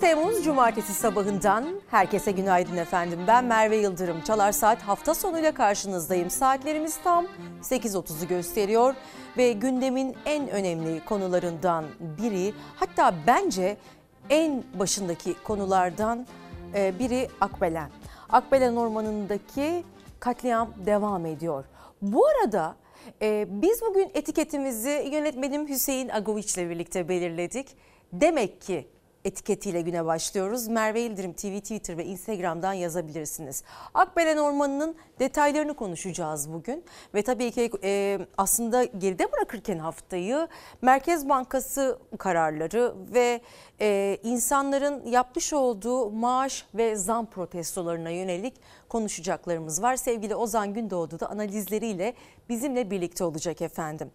29 Temmuz Cumartesi sabahından herkese günaydın efendim. Ben Merve Yıldırım. Çalar Saat hafta sonuyla karşınızdayım. Saatlerimiz tam 8.30'u gösteriyor ve gündemin en önemli konularından biri hatta bence en başındaki konulardan e, biri Akbelen. Akbelen Ormanı'ndaki katliam devam ediyor. Bu arada e, biz bugün etiketimizi yönetmenim Hüseyin Agoviç ile birlikte belirledik. Demek ki etiketiyle güne başlıyoruz. Merve İldirim TV, Twitter ve Instagram'dan yazabilirsiniz. Akbelen Ormanı'nın detaylarını konuşacağız bugün. Ve tabii ki e, aslında geride bırakırken haftayı Merkez Bankası kararları ve e, insanların yapmış olduğu maaş ve zam protestolarına yönelik konuşacaklarımız var. Sevgili Ozan Gündoğdu da analizleriyle bizimle birlikte olacak efendim.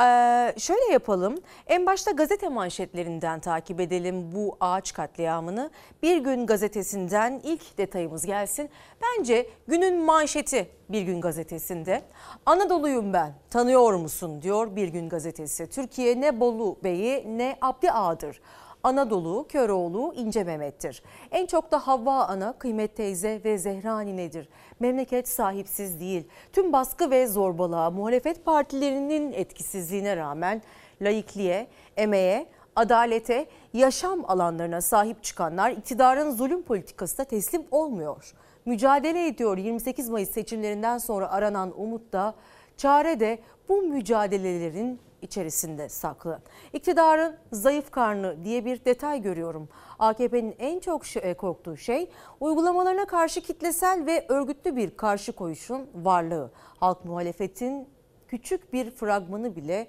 Ee, şöyle yapalım. En başta gazete manşetlerinden takip edelim bu ağaç katliamını. Bir gün gazetesinden ilk detayımız gelsin. Bence günün manşeti Bir Gün gazetesinde. Anadolu'yum ben tanıyor musun diyor Bir Gün gazetesi. Türkiye ne Bolu Bey'i ne Abdi Ağa'dır. Anadolu, Köroğlu, İnce Mehmet'tir. En çok da Havva Ana, Kıymet Teyze ve Zehra Nine'dir. Memleket sahipsiz değil. Tüm baskı ve zorbalığa, muhalefet partilerinin etkisizliğine rağmen laikliğe, emeğe, adalete, yaşam alanlarına sahip çıkanlar iktidarın zulüm politikasına teslim olmuyor. Mücadele ediyor 28 Mayıs seçimlerinden sonra aranan umut da, çare de bu mücadelelerin içerisinde saklı. İktidarın zayıf karnı diye bir detay görüyorum. AKP'nin en çok e, korktuğu şey uygulamalarına karşı kitlesel ve örgütlü bir karşı koyuşun varlığı. Halk muhalefetin küçük bir fragmanı bile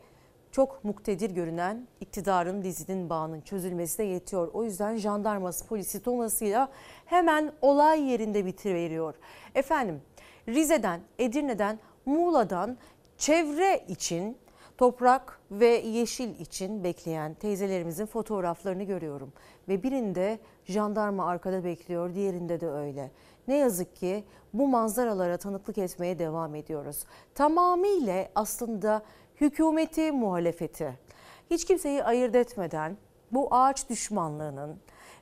çok muktedir görünen iktidarın dizinin bağının çözülmesine yetiyor. O yüzden jandarması, polisi tonasıyla hemen olay yerinde bitiriveriyor. Efendim Rize'den, Edirne'den, Muğla'dan çevre için toprak ve yeşil için bekleyen teyzelerimizin fotoğraflarını görüyorum. Ve birinde jandarma arkada bekliyor, diğerinde de öyle. Ne yazık ki bu manzaralara tanıklık etmeye devam ediyoruz. Tamamıyla aslında hükümeti, muhalefeti hiç kimseyi ayırt etmeden bu ağaç düşmanlığının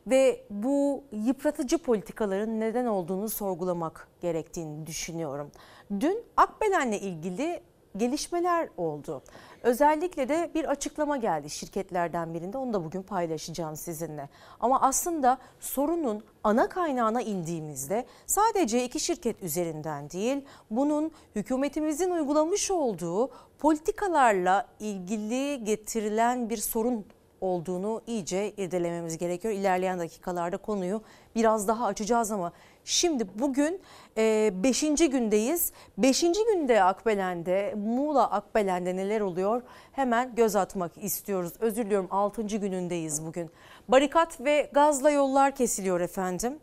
ve bu yıpratıcı politikaların neden olduğunu sorgulamak gerektiğini düşünüyorum. Dün Akbelen'le ilgili gelişmeler oldu. Özellikle de bir açıklama geldi şirketlerden birinde onu da bugün paylaşacağım sizinle. Ama aslında sorunun ana kaynağına indiğimizde sadece iki şirket üzerinden değil bunun hükümetimizin uygulamış olduğu politikalarla ilgili getirilen bir sorun olduğunu iyice irdelememiz gerekiyor. İlerleyen dakikalarda konuyu biraz daha açacağız ama Şimdi bugün 5. E, gündeyiz. 5. günde Akbelen'de, Muğla Akbelen'de neler oluyor? Hemen göz atmak istiyoruz. Özür diliyorum 6. günündeyiz bugün. Barikat ve gazla yollar kesiliyor efendim.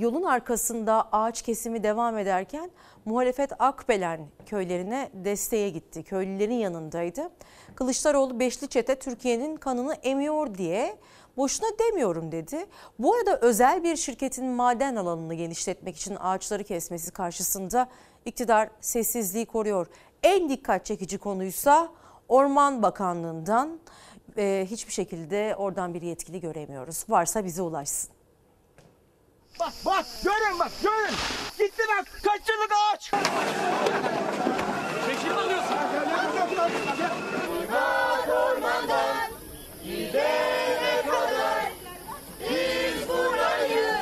Yolun arkasında ağaç kesimi devam ederken muhalefet Akbelen köylerine desteğe gitti. Köylülerin yanındaydı. Kılıçdaroğlu Beşli Çete Türkiye'nin kanını emiyor diye boşuna demiyorum dedi. Bu arada özel bir şirketin maden alanını genişletmek için ağaçları kesmesi karşısında iktidar sessizliği koruyor. En dikkat çekici konuysa Orman Bakanlığı'ndan e, hiçbir şekilde oradan bir yetkili göremiyoruz. Varsa bize ulaşsın. Bak bak görün bak görün. Gitti bak kaç yıllık ağaç. Çekil alıyorsun. Ormandan gidene kadar biz burayı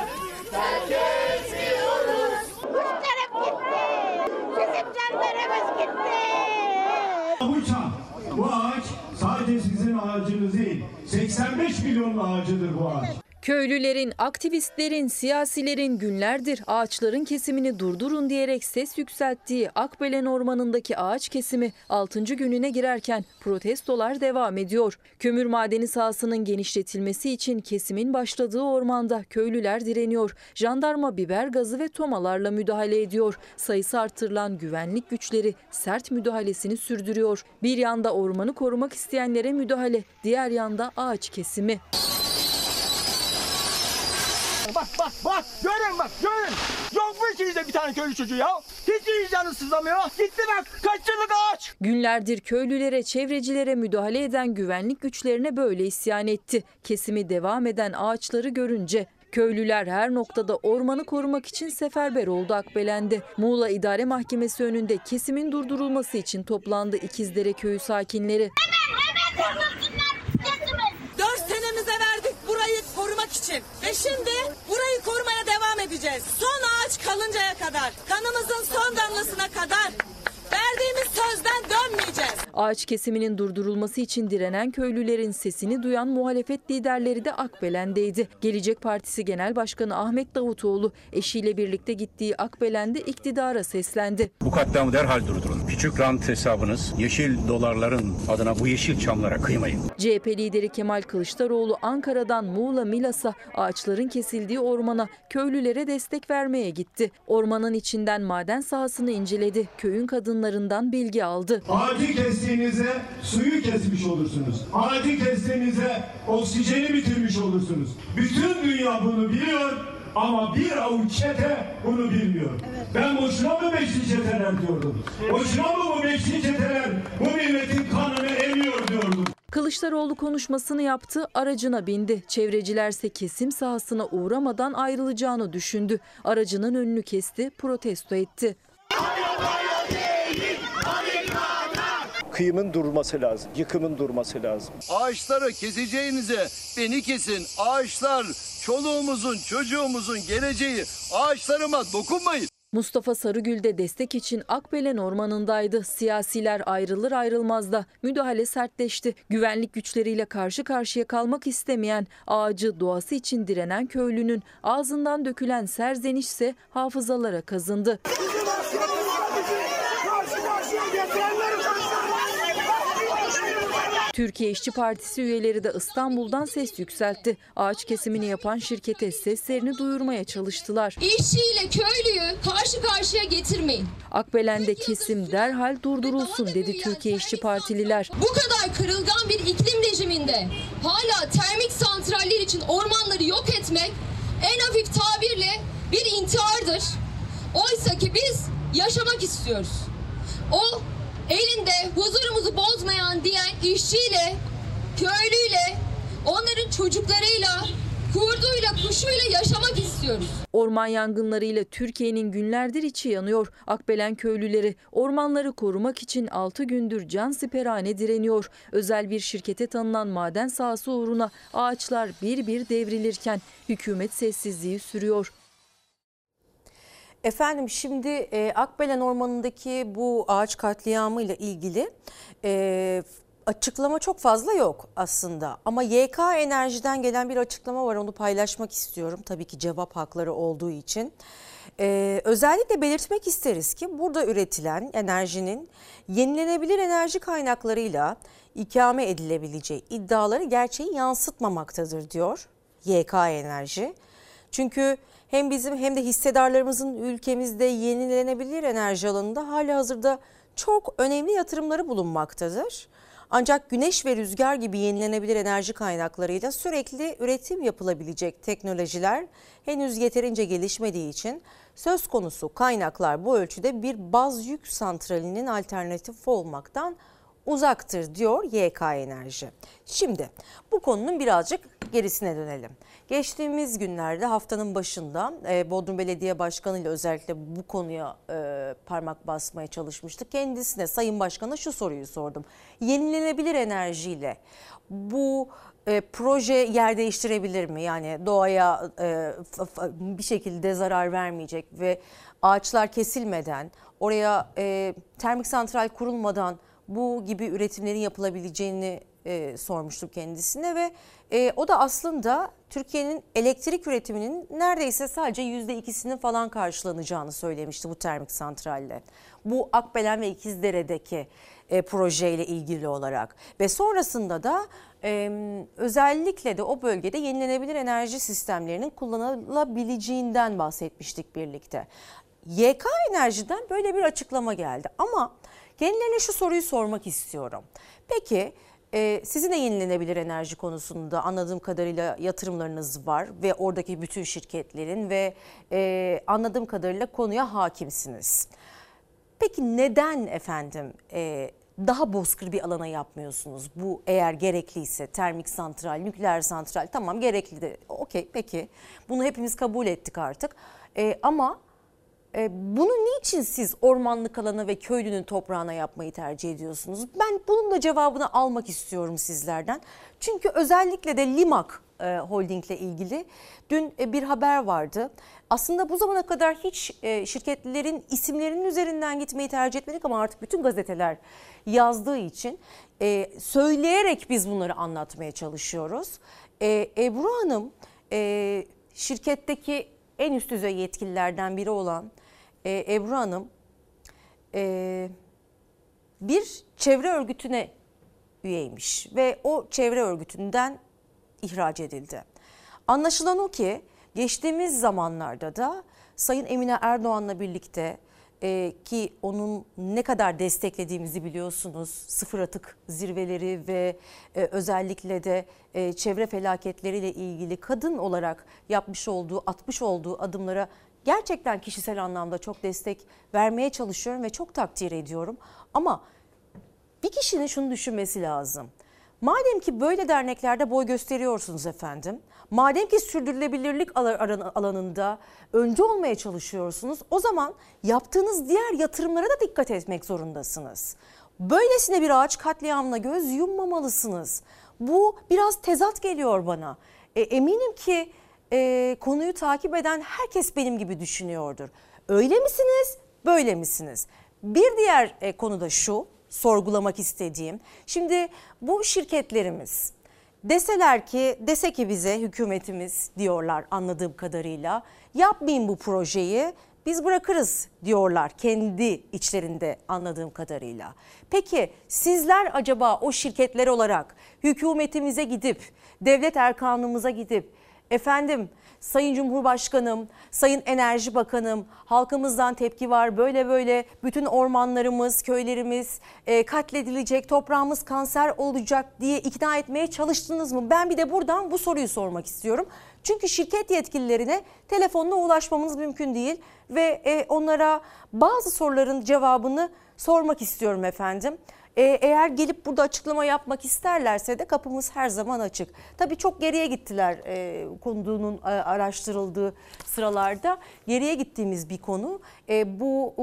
terk etmiyoruz. Kuşlarım gitti. Bizim canlarımız gitti. Bu çam, bu ağaç sadece sizin ağacınız değil. 85 milyon ağacıdır bu ağaç. Köylülerin, aktivistlerin, siyasilerin günlerdir ağaçların kesimini durdurun diyerek ses yükselttiği Akbelen Ormanı'ndaki ağaç kesimi 6. gününe girerken protestolar devam ediyor. Kömür madeni sahasının genişletilmesi için kesimin başladığı ormanda köylüler direniyor. Jandarma biber gazı ve tomalarla müdahale ediyor. Sayısı artırılan güvenlik güçleri sert müdahalesini sürdürüyor. Bir yanda ormanı korumak isteyenlere müdahale, diğer yanda ağaç kesimi. Bak bak görün bak görün. Yok mu içinizde bir tane köylü çocuğu ya? Hiç canınız sızlamıyor? Gitti bak kaç yıllık ağaç. Günlerdir köylülere, çevrecilere müdahale eden güvenlik güçlerine böyle isyan etti. Kesimi devam eden ağaçları görünce Köylüler her noktada ormanı korumak için seferber oldu Akbelen'de. Muğla İdare Mahkemesi önünde kesimin durdurulması için toplandı İkizdere köyü sakinleri. Hemen durdursunlar bisikletimi. Dört senemize verdik burayı korumak için. Ve şimdi burayı korumaya devam edeceğiz. Son ağaç kalıncaya kadar. Kanımızın son damlasına kadar. Verdiğimiz sözden dönmeyeceğiz. Ağaç kesiminin durdurulması için direnen köylülerin sesini duyan muhalefet liderleri de Akbelen'deydi. Gelecek Partisi Genel Başkanı Ahmet Davutoğlu eşiyle birlikte gittiği Akbelen'de iktidara seslendi. Bu katliamı derhal durdurun. Küçük rant hesabınız yeşil dolarların adına bu yeşil çamlara kıymayın. CHP lideri Kemal Kılıçdaroğlu Ankara'dan Muğla Milas'a ağaçların kesildiği ormana köylülere destek vermeye gitti. Ormanın içinden maden sahasını inceledi. Köyün kadınlarından bilgi aldı. Ağacı kestiğinizde suyu kesmiş olursunuz. Ağacı kestiğinizde oksijeni bitirmiş olursunuz. Bütün dünya bunu biliyor ama bir avuç çete bunu bilmiyor. Ben boşuna mı beşli çeteler diyordum. Boşuna mı bu beşli çeteler bu milletin kanını emiyor diyordum. Kılıçdaroğlu konuşmasını yaptı, aracına bindi. Çevrecilerse kesim sahasına uğramadan ayrılacağını düşündü. Aracının önünü kesti, protesto etti. Kıyımın durması lazım, yıkımın durması lazım. Ağaçları keseceğinize beni kesin. Ağaçlar çoluğumuzun, çocuğumuzun geleceği. Ağaçlarıma dokunmayın. Mustafa Sarıgül de destek için Akbelen ormanındaydı. Siyasiler ayrılır ayrılmaz da müdahale sertleşti. Güvenlik güçleriyle karşı karşıya kalmak istemeyen, ağacı doğası için direnen köylünün ağzından dökülen serzenişse hafızalara kazındı. Türkiye İşçi Partisi üyeleri de İstanbul'dan ses yükseltti. Ağaç kesimini yapan şirkete seslerini duyurmaya çalıştılar. İşçiyle köylüyü karşı karşıya getirmeyin. Akbelen'de kesim derhal durdurulsun dedi Türkiye İşçi Partililer. Bu kadar kırılgan bir iklim rejiminde hala termik santraller için ormanları yok etmek en hafif tabirle bir intihardır. Oysa ki biz yaşamak istiyoruz. O elinde huzurumuzu bozmayan diyen işçiyle, köylüyle, onların çocuklarıyla, kurduyla, kuşuyla yaşamak istiyoruz. Orman yangınlarıyla Türkiye'nin günlerdir içi yanıyor. Akbelen köylüleri ormanları korumak için 6 gündür can siperhane direniyor. Özel bir şirkete tanınan maden sahası uğruna ağaçlar bir bir devrilirken hükümet sessizliği sürüyor. Efendim şimdi e, Akbelen Ormanı'ndaki bu ağaç katliamı ile ilgili e, açıklama çok fazla yok aslında. Ama YK Enerji'den gelen bir açıklama var onu paylaşmak istiyorum. Tabii ki cevap hakları olduğu için. E, özellikle belirtmek isteriz ki burada üretilen enerjinin yenilenebilir enerji kaynaklarıyla ikame edilebileceği iddiaları gerçeği yansıtmamaktadır diyor YK Enerji. Çünkü hem bizim hem de hissedarlarımızın ülkemizde yenilenebilir enerji alanında hali hazırda çok önemli yatırımları bulunmaktadır. Ancak güneş ve rüzgar gibi yenilenebilir enerji kaynaklarıyla sürekli üretim yapılabilecek teknolojiler henüz yeterince gelişmediği için söz konusu kaynaklar bu ölçüde bir baz yük santralinin alternatif olmaktan uzaktır diyor YK Enerji. Şimdi bu konunun birazcık gerisine dönelim. Geçtiğimiz günlerde haftanın başında e, Bodrum Belediye Başkanı ile özellikle bu konuya e, parmak basmaya çalışmıştık. Kendisine Sayın Başkan'a şu soruyu sordum. Yenilenebilir enerjiyle bu e, proje yer değiştirebilir mi? Yani doğaya bir şekilde zarar vermeyecek ve ağaçlar kesilmeden oraya termik santral kurulmadan bu gibi üretimlerin yapılabileceğini e, sormuştum kendisine ve e, o da aslında Türkiye'nin elektrik üretiminin neredeyse sadece yüzde ikisinin falan karşılanacağını söylemişti bu termik santralle. Bu Akbelen ve İkizdere'deki e, projeyle ilgili olarak ve sonrasında da e, özellikle de o bölgede yenilenebilir enerji sistemlerinin kullanılabileceğinden bahsetmiştik birlikte. YK Enerji'den böyle bir açıklama geldi ama kendilerine şu soruyu sormak istiyorum. Peki Ee, sizin de yenilenebilir enerji konusunda anladığım kadarıyla yatırımlarınız var ve oradaki bütün şirketlerin ve e, anladığım kadarıyla konuya hakimsiniz. Peki neden efendim e, daha bozkır bir alana yapmıyorsunuz? Bu eğer gerekliyse termik santral, nükleer santral tamam gerekli de okey peki bunu hepimiz kabul ettik artık. E, ama bunu niçin siz ormanlık alana ve köylünün toprağına yapmayı tercih ediyorsunuz? Ben bunun da cevabını almak istiyorum sizlerden. Çünkü özellikle de Limak e, Holding'le ilgili dün e, bir haber vardı. Aslında bu zamana kadar hiç e, şirketlerin isimlerinin üzerinden gitmeyi tercih etmedik ama artık bütün gazeteler yazdığı için e, söyleyerek biz bunları anlatmaya çalışıyoruz. E, Ebru Hanım e, şirketteki en üst düzey yetkililerden biri olan e, Ebru Hanım e, bir çevre örgütüne üyeymiş ve o çevre örgütünden ihraç edildi. Anlaşılan o ki geçtiğimiz zamanlarda da Sayın Emine Erdoğan'la birlikte e, ki onun ne kadar desteklediğimizi biliyorsunuz. Sıfır atık zirveleri ve e, özellikle de e, çevre felaketleriyle ilgili kadın olarak yapmış olduğu, atmış olduğu adımlara gerçekten kişisel anlamda çok destek vermeye çalışıyorum ve çok takdir ediyorum. Ama bir kişinin şunu düşünmesi lazım. Madem ki böyle derneklerde boy gösteriyorsunuz efendim, madem ki sürdürülebilirlik alanında önce olmaya çalışıyorsunuz, o zaman yaptığınız diğer yatırımlara da dikkat etmek zorundasınız. Böylesine bir ağaç katliamına göz yummamalısınız. Bu biraz tezat geliyor bana. E, eminim ki e, konuyu takip eden herkes benim gibi düşünüyordur. Öyle misiniz, böyle misiniz? Bir diğer e, konu da şu, sorgulamak istediğim. Şimdi bu şirketlerimiz deseler ki, dese ki bize hükümetimiz diyorlar anladığım kadarıyla, yapmayın bu projeyi, biz bırakırız diyorlar kendi içlerinde anladığım kadarıyla. Peki sizler acaba o şirketler olarak hükümetimize gidip, devlet erkanımıza gidip Efendim Sayın Cumhurbaşkanım, Sayın Enerji Bakanım halkımızdan tepki var. Böyle böyle bütün ormanlarımız, köylerimiz e, katledilecek, toprağımız kanser olacak diye ikna etmeye çalıştınız mı? Ben bir de buradan bu soruyu sormak istiyorum. Çünkü şirket yetkililerine telefonla ulaşmamız mümkün değil ve e, onlara bazı soruların cevabını sormak istiyorum efendim. Ee, eğer gelip burada açıklama yapmak isterlerse de kapımız her zaman açık. Tabii çok geriye gittiler e, konunun e, araştırıldığı sıralarda. Geriye gittiğimiz bir konu. E, bu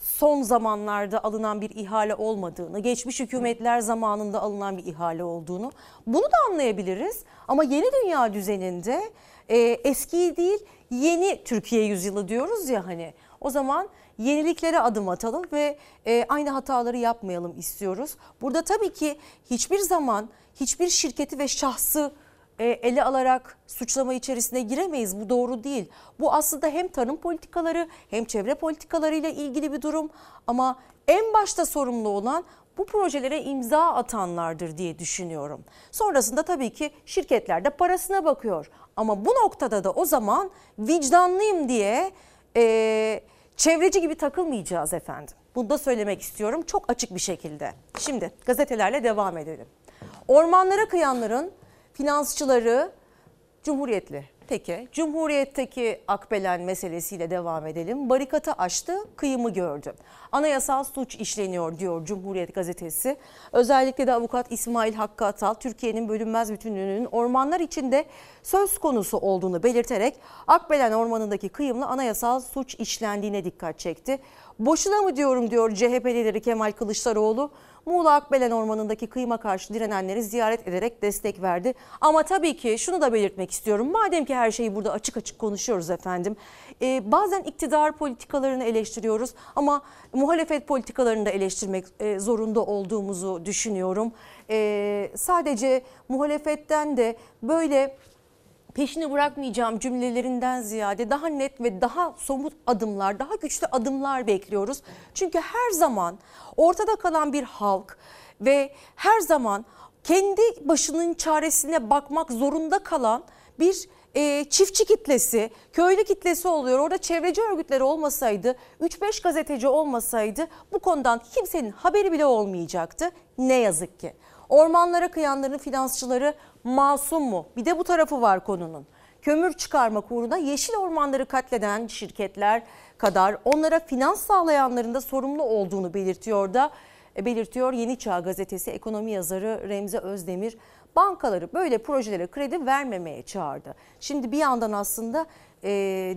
son zamanlarda alınan bir ihale olmadığını, geçmiş hükümetler zamanında alınan bir ihale olduğunu bunu da anlayabiliriz. Ama yeni dünya düzeninde e, eski değil yeni Türkiye yüzyılı diyoruz ya hani o zaman yeniliklere adım atalım ve e, aynı hataları yapmayalım istiyoruz. Burada tabii ki hiçbir zaman hiçbir şirketi ve şahsı e, ele alarak suçlama içerisine giremeyiz. Bu doğru değil. Bu aslında hem tarım politikaları hem çevre politikalarıyla ilgili bir durum ama en başta sorumlu olan bu projelere imza atanlardır diye düşünüyorum. Sonrasında tabii ki şirketler de parasına bakıyor. Ama bu noktada da o zaman vicdanlıyım diye e, çevreci gibi takılmayacağız efendim. Bunu da söylemek istiyorum çok açık bir şekilde. Şimdi gazetelerle devam edelim. Ormanlara kıyanların finansçıları Cumhuriyetli. Peki Cumhuriyet'teki Akbelen meselesiyle devam edelim. Barikatı aştı, kıyımı gördü. Anayasal suç işleniyor diyor Cumhuriyet gazetesi. Özellikle de avukat İsmail Hakkı Atal Türkiye'nin bölünmez bütünlüğünün ormanlar içinde söz konusu olduğunu belirterek Akbelen ormanındaki kıyımla anayasal suç işlendiğine dikkat çekti. Boşuna mı diyorum diyor CHP lideri Kemal Kılıçdaroğlu. Muğla Akbelen Ormanı'ndaki kıyıma karşı direnenleri ziyaret ederek destek verdi. Ama tabii ki şunu da belirtmek istiyorum. Madem ki her şeyi burada açık açık konuşuyoruz efendim. E, bazen iktidar politikalarını eleştiriyoruz ama muhalefet politikalarını da eleştirmek e, zorunda olduğumuzu düşünüyorum. E, sadece muhalefetten de böyle peşini bırakmayacağım cümlelerinden ziyade daha net ve daha somut adımlar, daha güçlü adımlar bekliyoruz. Çünkü her zaman ortada kalan bir halk ve her zaman kendi başının çaresine bakmak zorunda kalan bir e, çiftçi kitlesi, köylü kitlesi oluyor. Orada çevreci örgütleri olmasaydı, 3-5 gazeteci olmasaydı bu konudan kimsenin haberi bile olmayacaktı. Ne yazık ki. Ormanlara kıyanların finansçıları masum mu? Bir de bu tarafı var konunun. Kömür çıkarmak uğruna yeşil ormanları katleden şirketler kadar onlara finans sağlayanların da sorumlu olduğunu belirtiyor da e, belirtiyor Yeni Çağ gazetesi ekonomi yazarı Remzi Özdemir bankaları böyle projelere kredi vermemeye çağırdı. Şimdi bir yandan aslında e,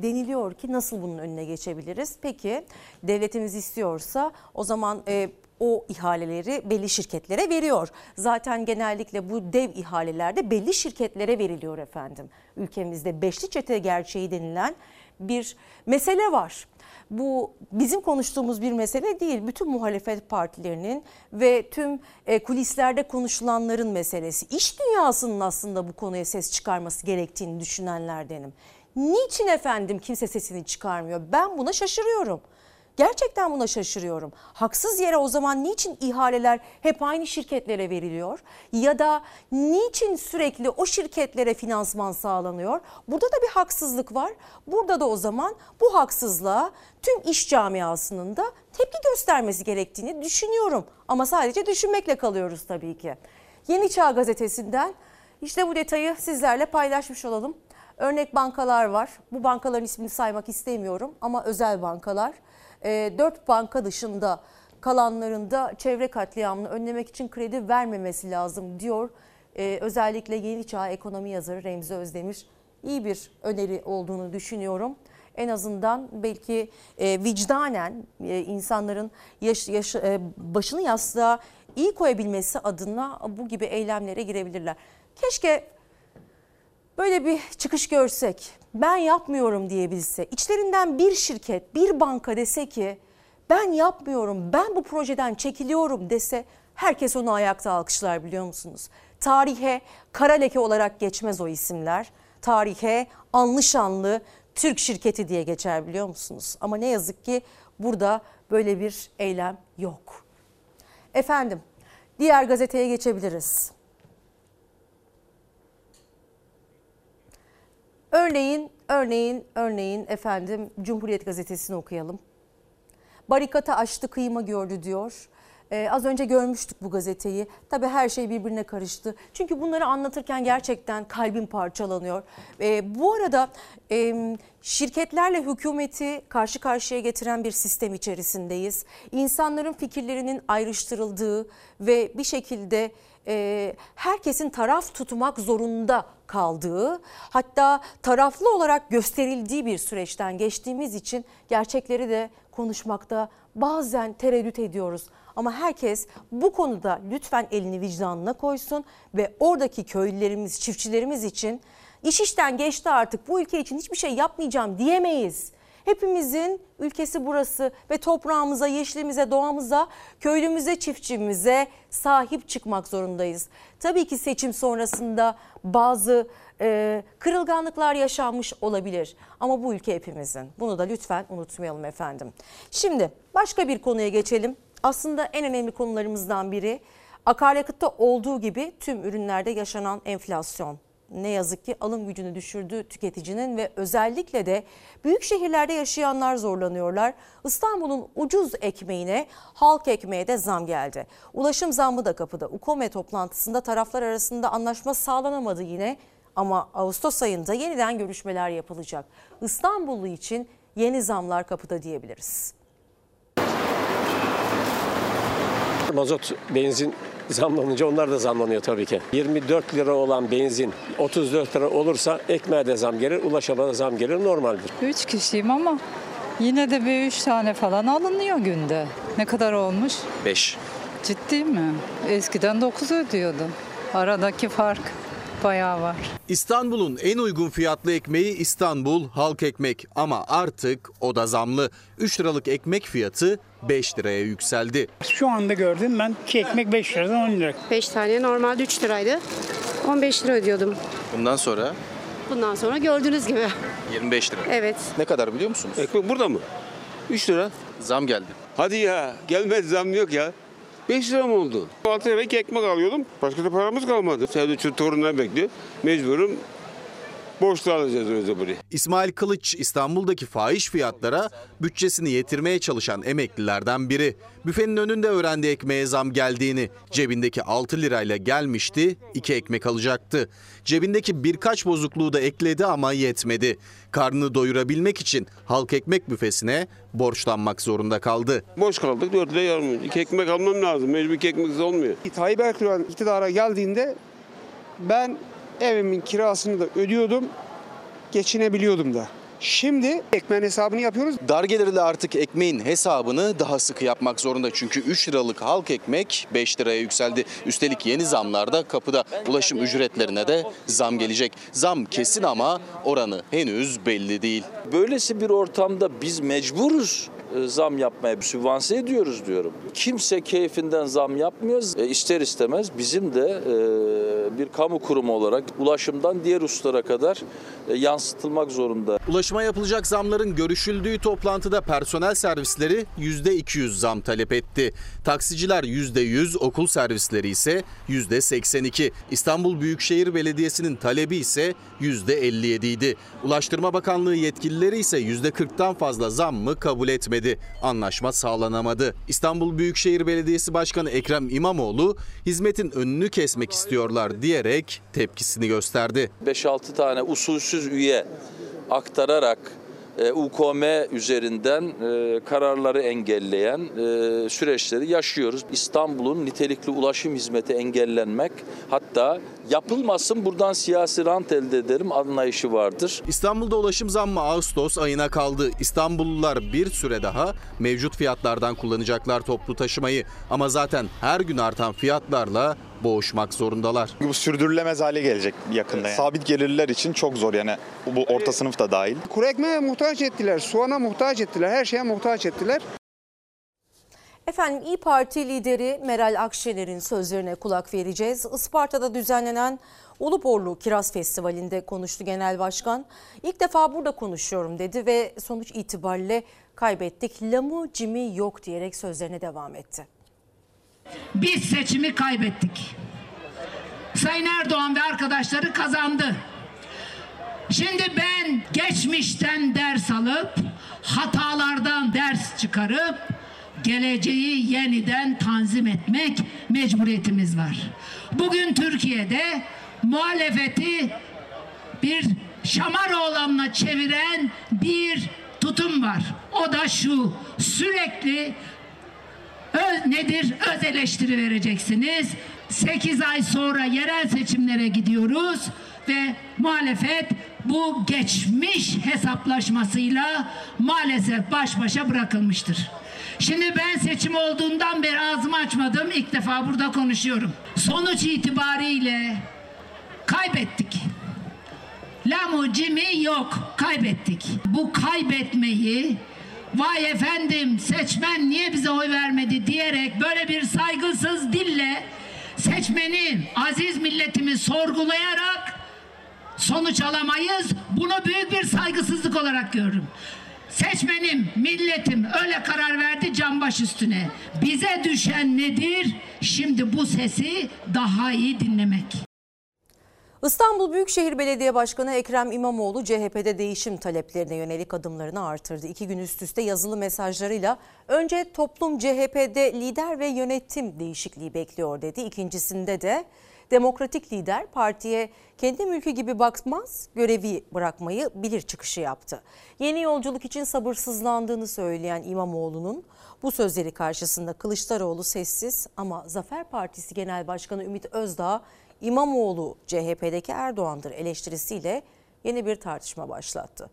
deniliyor ki nasıl bunun önüne geçebiliriz? Peki devletimiz istiyorsa o zaman e, o ihaleleri belli şirketlere veriyor. Zaten genellikle bu dev ihalelerde belli şirketlere veriliyor efendim. Ülkemizde beşli çete gerçeği denilen bir mesele var. Bu bizim konuştuğumuz bir mesele değil. Bütün muhalefet partilerinin ve tüm e, kulislerde konuşulanların meselesi. İş dünyasının aslında bu konuya ses çıkarması gerektiğini düşünenlerdenim. Niçin efendim kimse sesini çıkarmıyor? Ben buna şaşırıyorum. Gerçekten buna şaşırıyorum. Haksız yere o zaman niçin ihaleler hep aynı şirketlere veriliyor? Ya da niçin sürekli o şirketlere finansman sağlanıyor? Burada da bir haksızlık var. Burada da o zaman bu haksızlığa tüm iş camiasının da tepki göstermesi gerektiğini düşünüyorum. Ama sadece düşünmekle kalıyoruz tabii ki. Yeni Çağ gazetesinden işte bu detayı sizlerle paylaşmış olalım. Örnek bankalar var. Bu bankaların ismini saymak istemiyorum ama özel bankalar. E, 4 banka dışında kalanlarında çevre katliamını önlemek için kredi vermemesi lazım diyor. E, özellikle Yeni Çağ ekonomi yazarı Remzi Özdemir iyi bir öneri olduğunu düşünüyorum. En azından belki e, vicdanen e, insanların yaş, yaş, e, başını yastığa iyi koyabilmesi adına bu gibi eylemlere girebilirler. Keşke böyle bir çıkış görsek, ben yapmıyorum diyebilse, içlerinden bir şirket, bir banka dese ki ben yapmıyorum, ben bu projeden çekiliyorum dese herkes onu ayakta alkışlar biliyor musunuz? Tarihe kara leke olarak geçmez o isimler. Tarihe anlı şanlı Türk şirketi diye geçer biliyor musunuz? Ama ne yazık ki burada böyle bir eylem yok. Efendim diğer gazeteye geçebiliriz. Örneğin, örneğin, örneğin efendim Cumhuriyet Gazetesi'ni okuyalım. Barikata açtı kıyma gördü diyor. Ee, az önce görmüştük bu gazeteyi. Tabii her şey birbirine karıştı. Çünkü bunları anlatırken gerçekten kalbim parçalanıyor. Ee, bu arada e, şirketlerle hükümeti karşı karşıya getiren bir sistem içerisindeyiz. İnsanların fikirlerinin ayrıştırıldığı ve bir şekilde e, herkesin taraf tutmak zorunda kaldığı hatta taraflı olarak gösterildiği bir süreçten geçtiğimiz için gerçekleri de konuşmakta bazen tereddüt ediyoruz. Ama herkes bu konuda lütfen elini vicdanına koysun ve oradaki köylülerimiz, çiftçilerimiz için iş işten geçti artık bu ülke için hiçbir şey yapmayacağım diyemeyiz. Hepimizin ülkesi burası ve toprağımıza, yeşilimize, doğamıza, köylümüze, çiftçimize sahip çıkmak zorundayız. Tabii ki seçim sonrasında bazı e, kırılganlıklar yaşanmış olabilir ama bu ülke hepimizin. Bunu da lütfen unutmayalım efendim. Şimdi başka bir konuya geçelim. Aslında en önemli konularımızdan biri akaryakıtta olduğu gibi tüm ürünlerde yaşanan enflasyon ne yazık ki alım gücünü düşürdü tüketicinin ve özellikle de büyük şehirlerde yaşayanlar zorlanıyorlar. İstanbul'un ucuz ekmeğine halk ekmeğe de zam geldi. Ulaşım zammı da kapıda. UKOME toplantısında taraflar arasında anlaşma sağlanamadı yine ama Ağustos ayında yeniden görüşmeler yapılacak. İstanbullu için yeni zamlar kapıda diyebiliriz. Mazot, benzin zamlanınca onlar da zamlanıyor tabii ki. 24 lira olan benzin 34 lira olursa ekmeğe de zam gelir, ulaşıma da zam gelir normaldir. 3 kişiyim ama yine de bir 3 tane falan alınıyor günde. Ne kadar olmuş? 5. Ciddi mi? Eskiden 9 ödüyordum. Aradaki fark bayağı var. İstanbul'un en uygun fiyatlı ekmeği İstanbul Halk Ekmek ama artık o da zamlı. 3 liralık ekmek fiyatı 5 liraya yükseldi. Şu anda gördüm ben ki ekmek 5 liradan 10 lira. 5 tane normalde 3 liraydı. 15 lira ödüyordum. Bundan sonra Bundan sonra gördüğünüz gibi. 25 lira. Evet. Ne kadar biliyor musunuz? Ekmek burada mı? 3 lira. Zam geldi. Hadi ya gelmedi zam yok ya. 5 lira mı oldu? 6 liraya ekmek alıyordum. Başka da paramız kalmadı. Şu torunlar bekliyor. Mecburum Borçlu alacağız öyle burayı. İsmail Kılıç İstanbul'daki fahiş fiyatlara bütçesini yetirmeye çalışan emeklilerden biri. Büfenin önünde öğrendi ekmeğe zam geldiğini. Cebindeki 6 lirayla gelmişti, 2 ekmek alacaktı. Cebindeki birkaç bozukluğu da ekledi ama yetmedi. Karnını doyurabilmek için halk ekmek büfesine borçlanmak zorunda kaldı. Boş kaldık 4 lira yarım. İki ekmek almam lazım. Mecbur iki ekmeksiz olmuyor. Tayyip Erdoğan iktidara geldiğinde ben evimin kirasını da ödüyordum, geçinebiliyordum da. Şimdi ekmeğin hesabını yapıyoruz. Dar gelirli artık ekmeğin hesabını daha sıkı yapmak zorunda. Çünkü 3 liralık halk ekmek 5 liraya yükseldi. Üstelik yeni zamlarda kapıda ulaşım ücretlerine de zam gelecek. Zam kesin ama oranı henüz belli değil. Böylesi bir ortamda biz mecburuz zam yapmaya sübvanse ediyoruz diyorum. Kimse keyfinden zam yapmıyor. E, ister istemez bizim de e, bir kamu kurumu olarak ulaşımdan diğer usta kadar e, yansıtılmak zorunda. Ulaşıma yapılacak zamların görüşüldüğü toplantıda personel servisleri %200 zam talep etti. Taksiciler %100, okul servisleri ise %82. İstanbul Büyükşehir Belediyesi'nin talebi ise %57 idi. Ulaştırma Bakanlığı yetkilileri ise %40'tan fazla zammı kabul etmedi. Anlaşma sağlanamadı. İstanbul Büyükşehir Belediyesi Başkanı Ekrem İmamoğlu hizmetin önünü kesmek istiyorlar diyerek tepkisini gösterdi. 5-6 tane usulsüz üye aktararak e, UKM üzerinden e, kararları engelleyen e, süreçleri yaşıyoruz. İstanbul'un nitelikli ulaşım hizmeti engellenmek hatta yapılmasın buradan siyasi rant elde edelim anlayışı vardır. İstanbul'da ulaşım zammı Ağustos ayına kaldı. İstanbullular bir süre daha mevcut fiyatlardan kullanacaklar toplu taşımayı. Ama zaten her gün artan fiyatlarla boğuşmak zorundalar. Bu sürdürülemez hale gelecek yakında. Yani. Sabit gelirler için çok zor yani bu orta sınıf da dahil. Kuru ekmeğe muhtaç ettiler, soğana muhtaç ettiler, her şeye muhtaç ettiler. Efendim İyi Parti lideri Meral Akşener'in sözlerine kulak vereceğiz. Isparta'da düzenlenen Uluborlu Kiraz Festivali'nde konuştu Genel Başkan. İlk defa burada konuşuyorum dedi ve sonuç itibariyle kaybettik. Lamu cimi yok diyerek sözlerine devam etti. Biz seçimi kaybettik. Sayın Erdoğan ve arkadaşları kazandı. Şimdi ben geçmişten ders alıp hatalardan ders çıkarıp geleceği yeniden tanzim etmek mecburiyetimiz var. Bugün Türkiye'de muhalefeti bir şamar oğlanla çeviren bir tutum var. O da şu sürekli öz, nedir? Öz eleştiri vereceksiniz. 8 ay sonra yerel seçimlere gidiyoruz ve muhalefet bu geçmiş hesaplaşmasıyla maalesef baş başa bırakılmıştır. Şimdi ben seçim olduğundan beri ağzımı açmadım. İlk defa burada konuşuyorum. Sonuç itibariyle kaybettik. Lamucimi yok. Kaybettik. Bu kaybetmeyi vay efendim seçmen niye bize oy vermedi diyerek böyle bir saygısız dille seçmeni aziz milletimi sorgulayarak sonuç alamayız. Bunu büyük bir saygısızlık olarak görürüm. Seçmenim, milletim öyle karar verdi can baş üstüne. Bize düşen nedir? Şimdi bu sesi daha iyi dinlemek. İstanbul Büyükşehir Belediye Başkanı Ekrem İmamoğlu CHP'de değişim taleplerine yönelik adımlarını artırdı. İki gün üst üste yazılı mesajlarıyla önce toplum CHP'de lider ve yönetim değişikliği bekliyor dedi. İkincisinde de demokratik lider partiye kendi mülkü gibi bakmaz, görevi bırakmayı bilir çıkışı yaptı. Yeni yolculuk için sabırsızlandığını söyleyen İmamoğlu'nun bu sözleri karşısında Kılıçdaroğlu sessiz ama Zafer Partisi Genel Başkanı Ümit Özdağ İmamoğlu CHP'deki Erdoğan'dır eleştirisiyle yeni bir tartışma başlattı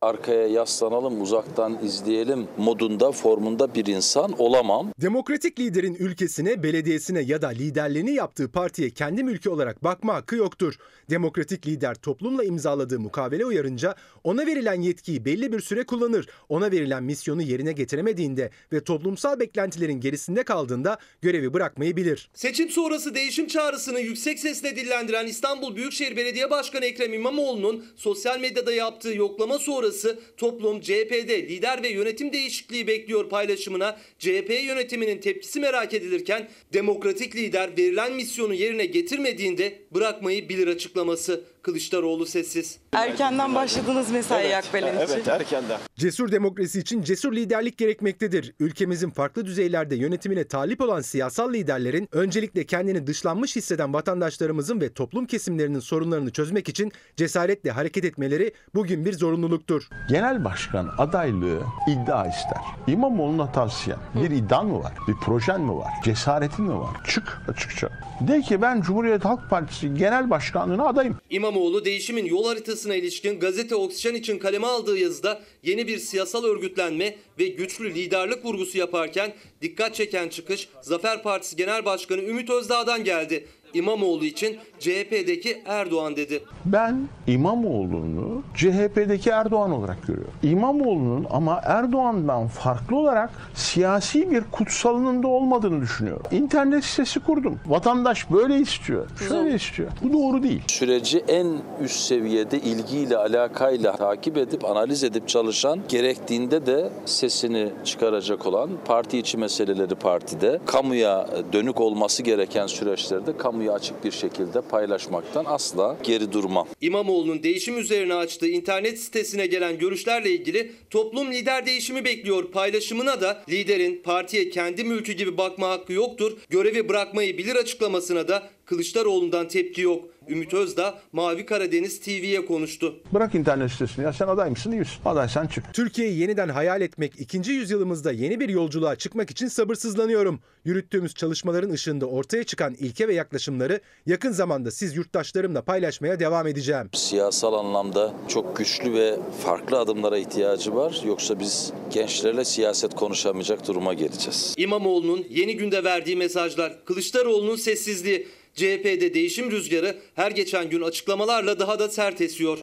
arkaya yaslanalım, uzaktan izleyelim modunda, formunda bir insan olamam. Demokratik liderin ülkesine, belediyesine ya da liderliğini yaptığı partiye kendi mülkü olarak bakma hakkı yoktur. Demokratik lider toplumla imzaladığı mukavele uyarınca ona verilen yetkiyi belli bir süre kullanır. Ona verilen misyonu yerine getiremediğinde ve toplumsal beklentilerin gerisinde kaldığında görevi bırakmayı bilir. Seçim sonrası değişim çağrısını yüksek sesle dillendiren İstanbul Büyükşehir Belediye Başkanı Ekrem İmamoğlu'nun sosyal medyada yaptığı yoklama sonrası sonrası toplum CHP'de lider ve yönetim değişikliği bekliyor paylaşımına. CHP yönetiminin tepkisi merak edilirken demokratik lider verilen misyonu yerine getirmediğinde bırakmayı bilir açıklaması Kılıçdaroğlu sessiz. Erkenden başladınız mesai Akbelen için. Evet erkenden. Cesur demokrasi için cesur liderlik gerekmektedir. Ülkemizin farklı düzeylerde yönetimine talip olan siyasal liderlerin öncelikle kendini dışlanmış hisseden vatandaşlarımızın ve toplum kesimlerinin sorunlarını çözmek için cesaretle hareket etmeleri bugün bir zorunluluktur. Genel başkan adaylığı iddia ister. İmamoğlu'na tavsiyem bir iddian mı var? Bir projen mi var? Cesaretin mi var? Çık açıkça. De ki ben Cumhuriyet Halk Partisi genel başkanlığına adayım. İmamoğlu değişimin yol haritasına ilişkin gazete Oksijen için kaleme aldığı yazıda yeni bir siyasal örgütlenme ve güçlü liderlik vurgusu yaparken dikkat çeken çıkış Zafer Partisi Genel Başkanı Ümit Özdağ'dan geldi. İmamoğlu için CHP'deki Erdoğan dedi. Ben İmamoğlu'nu CHP'deki Erdoğan olarak görüyorum. İmamoğlu'nun ama Erdoğan'dan farklı olarak siyasi bir kutsalının da olmadığını düşünüyorum. İnternet sitesi kurdum. Vatandaş böyle istiyor, şöyle istiyor. Bu doğru değil. Süreci en üst seviyede ilgiyle, alakayla takip edip, analiz edip çalışan, gerektiğinde de sesini çıkaracak olan, parti içi meseleleri partide, kamuya dönük olması gereken süreçlerde kamuya açık bir şekilde paylaşmaktan asla geri durmam. İmamoğlu'nun değişim üzerine açtığı internet sitesine gelen görüşlerle ilgili toplum lider değişimi bekliyor paylaşımına da liderin partiye kendi mülkü gibi bakma hakkı yoktur, görevi bırakmayı bilir açıklamasına da Kılıçdaroğlu'ndan tepki yok. Ümit Özdağ Mavi Karadeniz TV'ye konuştu. Bırak internet sitesini ya sen aday mısın değil misin? Adaysan çık. Türkiye'yi yeniden hayal etmek, ikinci yüzyılımızda yeni bir yolculuğa çıkmak için sabırsızlanıyorum. Yürüttüğümüz çalışmaların ışığında ortaya çıkan ilke ve yaklaşımları yakın zamanda siz yurttaşlarımla paylaşmaya devam edeceğim. Siyasal anlamda çok güçlü ve farklı adımlara ihtiyacı var. Yoksa biz gençlerle siyaset konuşamayacak duruma geleceğiz. İmamoğlu'nun yeni günde verdiği mesajlar, Kılıçdaroğlu'nun sessizliği, CHP'de değişim rüzgarı her geçen gün açıklamalarla daha da sert esiyor.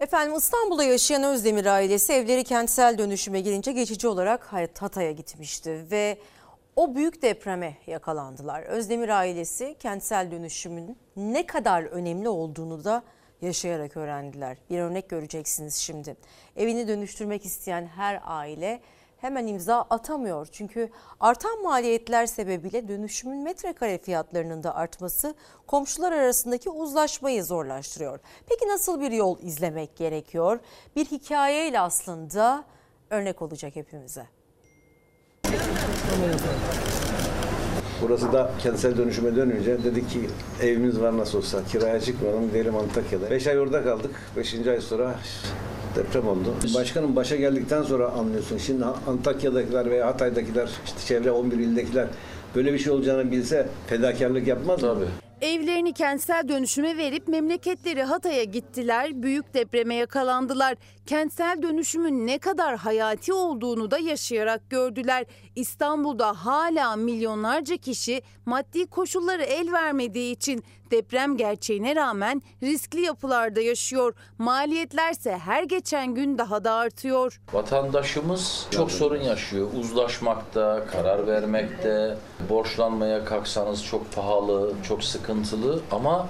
Efendim İstanbul'da yaşayan Özdemir ailesi evleri kentsel dönüşüme girince geçici olarak Hatay'a gitmişti ve o büyük depreme yakalandılar. Özdemir ailesi kentsel dönüşümün ne kadar önemli olduğunu da yaşayarak öğrendiler. Bir örnek göreceksiniz şimdi. Evini dönüştürmek isteyen her aile hemen imza atamıyor. Çünkü artan maliyetler sebebiyle dönüşümün metrekare fiyatlarının da artması komşular arasındaki uzlaşmayı zorlaştırıyor. Peki nasıl bir yol izlemek gerekiyor? Bir hikayeyle aslında örnek olacak hepimize. Burası da kentsel dönüşüme dönünce dedik ki evimiz var nasıl olsa kiraya çıkmayalım gidelim Antakya'da. 5 ay orada kaldık. 5. ay sonra deprem oldu. Başkanım başa geldikten sonra anlıyorsun. Şimdi Antakya'dakiler veya Hatay'dakiler, işte çevre 11 ildekiler böyle bir şey olacağını bilse fedakarlık yapmaz mı? Tabii. Evlerini kentsel dönüşüme verip memleketleri Hatay'a gittiler, büyük depreme yakalandılar. Kentsel dönüşümün ne kadar hayati olduğunu da yaşayarak gördüler. İstanbul'da hala milyonlarca kişi maddi koşulları el vermediği için deprem gerçeğine rağmen riskli yapılarda yaşıyor. Maliyetlerse her geçen gün daha da artıyor. Vatandaşımız çok sorun yaşıyor. Uzlaşmakta, karar vermekte, borçlanmaya kalksanız çok pahalı, çok sıkıntılı ama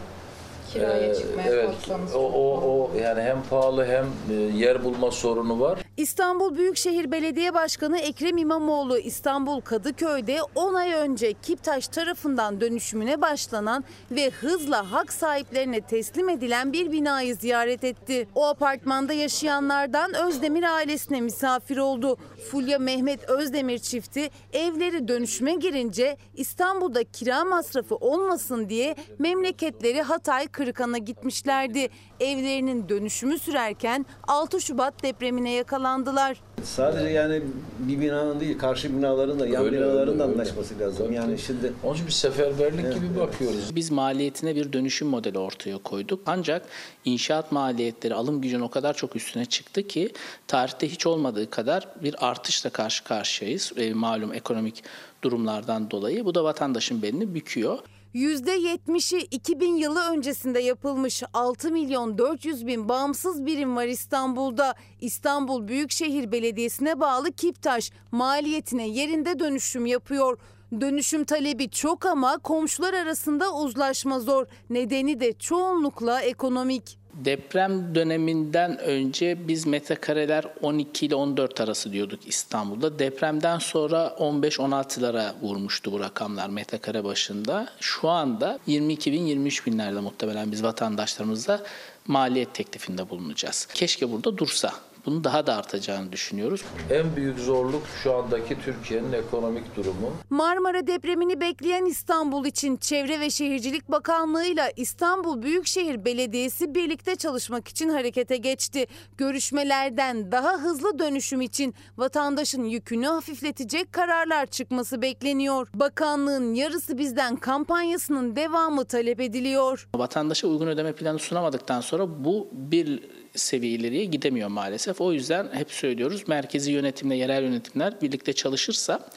Kiraya e, çıkmaya evet, kalksanız o, o, o yani hem pahalı hem e, yer bulma sorunu var. İstanbul Büyükşehir Belediye Başkanı Ekrem İmamoğlu İstanbul Kadıköy'de 10 ay önce Kiptaş tarafından dönüşümüne başlanan ve hızla hak sahiplerine teslim edilen bir binayı ziyaret etti. O apartmanda yaşayanlardan Özdemir ailesine misafir oldu. Fulya Mehmet Özdemir çifti evleri dönüşüme girince İstanbul'da kira masrafı olmasın diye memleketleri Hatay Kırıkan'a gitmişlerdi. Evlerinin dönüşümü sürerken 6 Şubat depremine yakalandılar. Sadece yani bir binanın değil karşı binaların da yan Öyle, binaların da öyle, anlaşması lazım. Yani şimdi Onun için bir seferberlik gibi bakıyoruz. Biz maliyetine bir dönüşüm modeli ortaya koyduk. Ancak inşaat maliyetleri alım gücünün o kadar çok üstüne çıktı ki tarihte hiç olmadığı kadar bir artışla karşı karşıyayız. E, malum ekonomik durumlardan dolayı. Bu da vatandaşın belini büküyor. %70'i 2000 yılı öncesinde yapılmış 6 milyon 400 bin bağımsız birim var İstanbul'da. İstanbul Büyükşehir Belediyesi'ne bağlı Kiptaş maliyetine yerinde dönüşüm yapıyor. Dönüşüm talebi çok ama komşular arasında uzlaşma zor. Nedeni de çoğunlukla ekonomik. Deprem döneminden önce biz metrekareler 12 ile 14 arası diyorduk İstanbul'da. Depremden sonra 15-16'lara vurmuştu bu rakamlar metrekare başında. Şu anda 22 bin 23 binlerde muhtemelen biz vatandaşlarımıza maliyet teklifinde bulunacağız. Keşke burada dursa. Bunun daha da artacağını düşünüyoruz. En büyük zorluk şu andaki Türkiye'nin ekonomik durumu. Marmara depremini bekleyen İstanbul için Çevre ve Şehircilik Bakanlığı ile İstanbul Büyükşehir Belediyesi birlikte çalışmak için harekete geçti. Görüşmelerden daha hızlı dönüşüm için vatandaşın yükünü hafifletecek kararlar çıkması bekleniyor. Bakanlığın yarısı bizden kampanyasının devamı talep ediliyor. Vatandaşa uygun ödeme planı sunamadıktan sonra bu bir seviye ileriye gidemiyor maalesef. O yüzden hep söylüyoruz merkezi yönetimle yerel yönetimler birlikte çalışırsa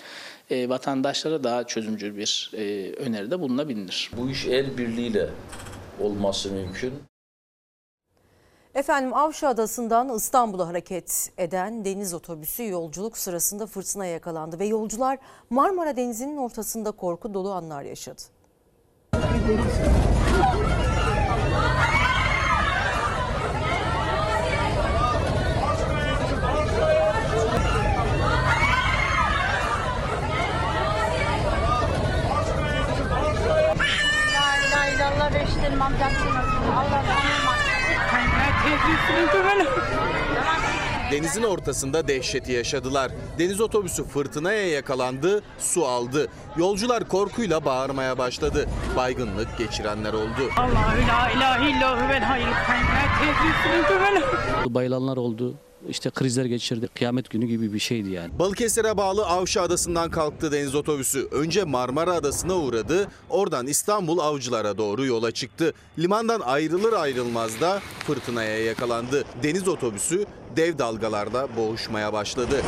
e, vatandaşlara daha çözümcül bir e, öneride bulunabilir. Bu iş el birliğiyle olması mümkün. Efendim Avşa Adası'ndan İstanbul'a hareket eden deniz otobüsü yolculuk sırasında fırtınaya yakalandı ve yolcular Marmara Denizi'nin ortasında korku dolu anlar yaşadı. Denizin ortasında dehşeti yaşadılar. Deniz otobüsü fırtınaya yakalandı, su aldı. Yolcular korkuyla bağırmaya başladı. Baygınlık geçirenler oldu. Allahü la ilahe illallah vel hayyul. Bayılanlar oldu. İşte krizler geçirdi. Kıyamet günü gibi bir şeydi yani. Balıkesir'e bağlı Avşa Adası'ndan kalktı deniz otobüsü. Önce Marmara Adası'na uğradı. Oradan İstanbul Avcılar'a doğru yola çıktı. Limandan ayrılır ayrılmaz da fırtınaya yakalandı. Deniz otobüsü dev dalgalarda boğuşmaya başladı.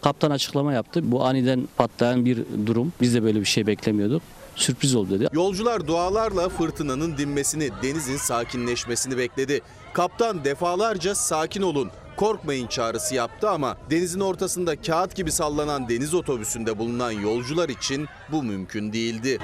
Kaptan açıklama yaptı. Bu aniden patlayan bir durum. Biz de böyle bir şey beklemiyorduk. Sürpriz oldu dedi. Yolcular dualarla fırtınanın dinmesini, denizin sakinleşmesini bekledi. Kaptan defalarca sakin olun, korkmayın çağrısı yaptı ama denizin ortasında kağıt gibi sallanan deniz otobüsünde bulunan yolcular için bu mümkün değildi.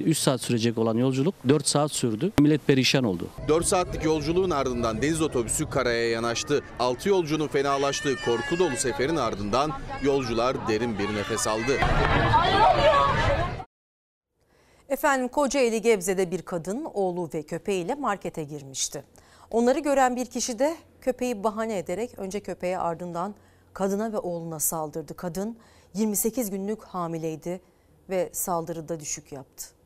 3 saat sürecek olan yolculuk 4 saat sürdü. Millet perişan oldu. 4 saatlik yolculuğun ardından deniz otobüsü karaya yanaştı. 6 yolcunun fenalaştığı korku dolu seferin ardından yolcular derin bir nefes aldı. Efendim Kocaeli Gebze'de bir kadın oğlu ve köpeğiyle markete girmişti. Onları gören bir kişi de köpeği bahane ederek önce köpeğe ardından kadına ve oğluna saldırdı. Kadın 28 günlük hamileydi ve saldırıda düşük yaptı.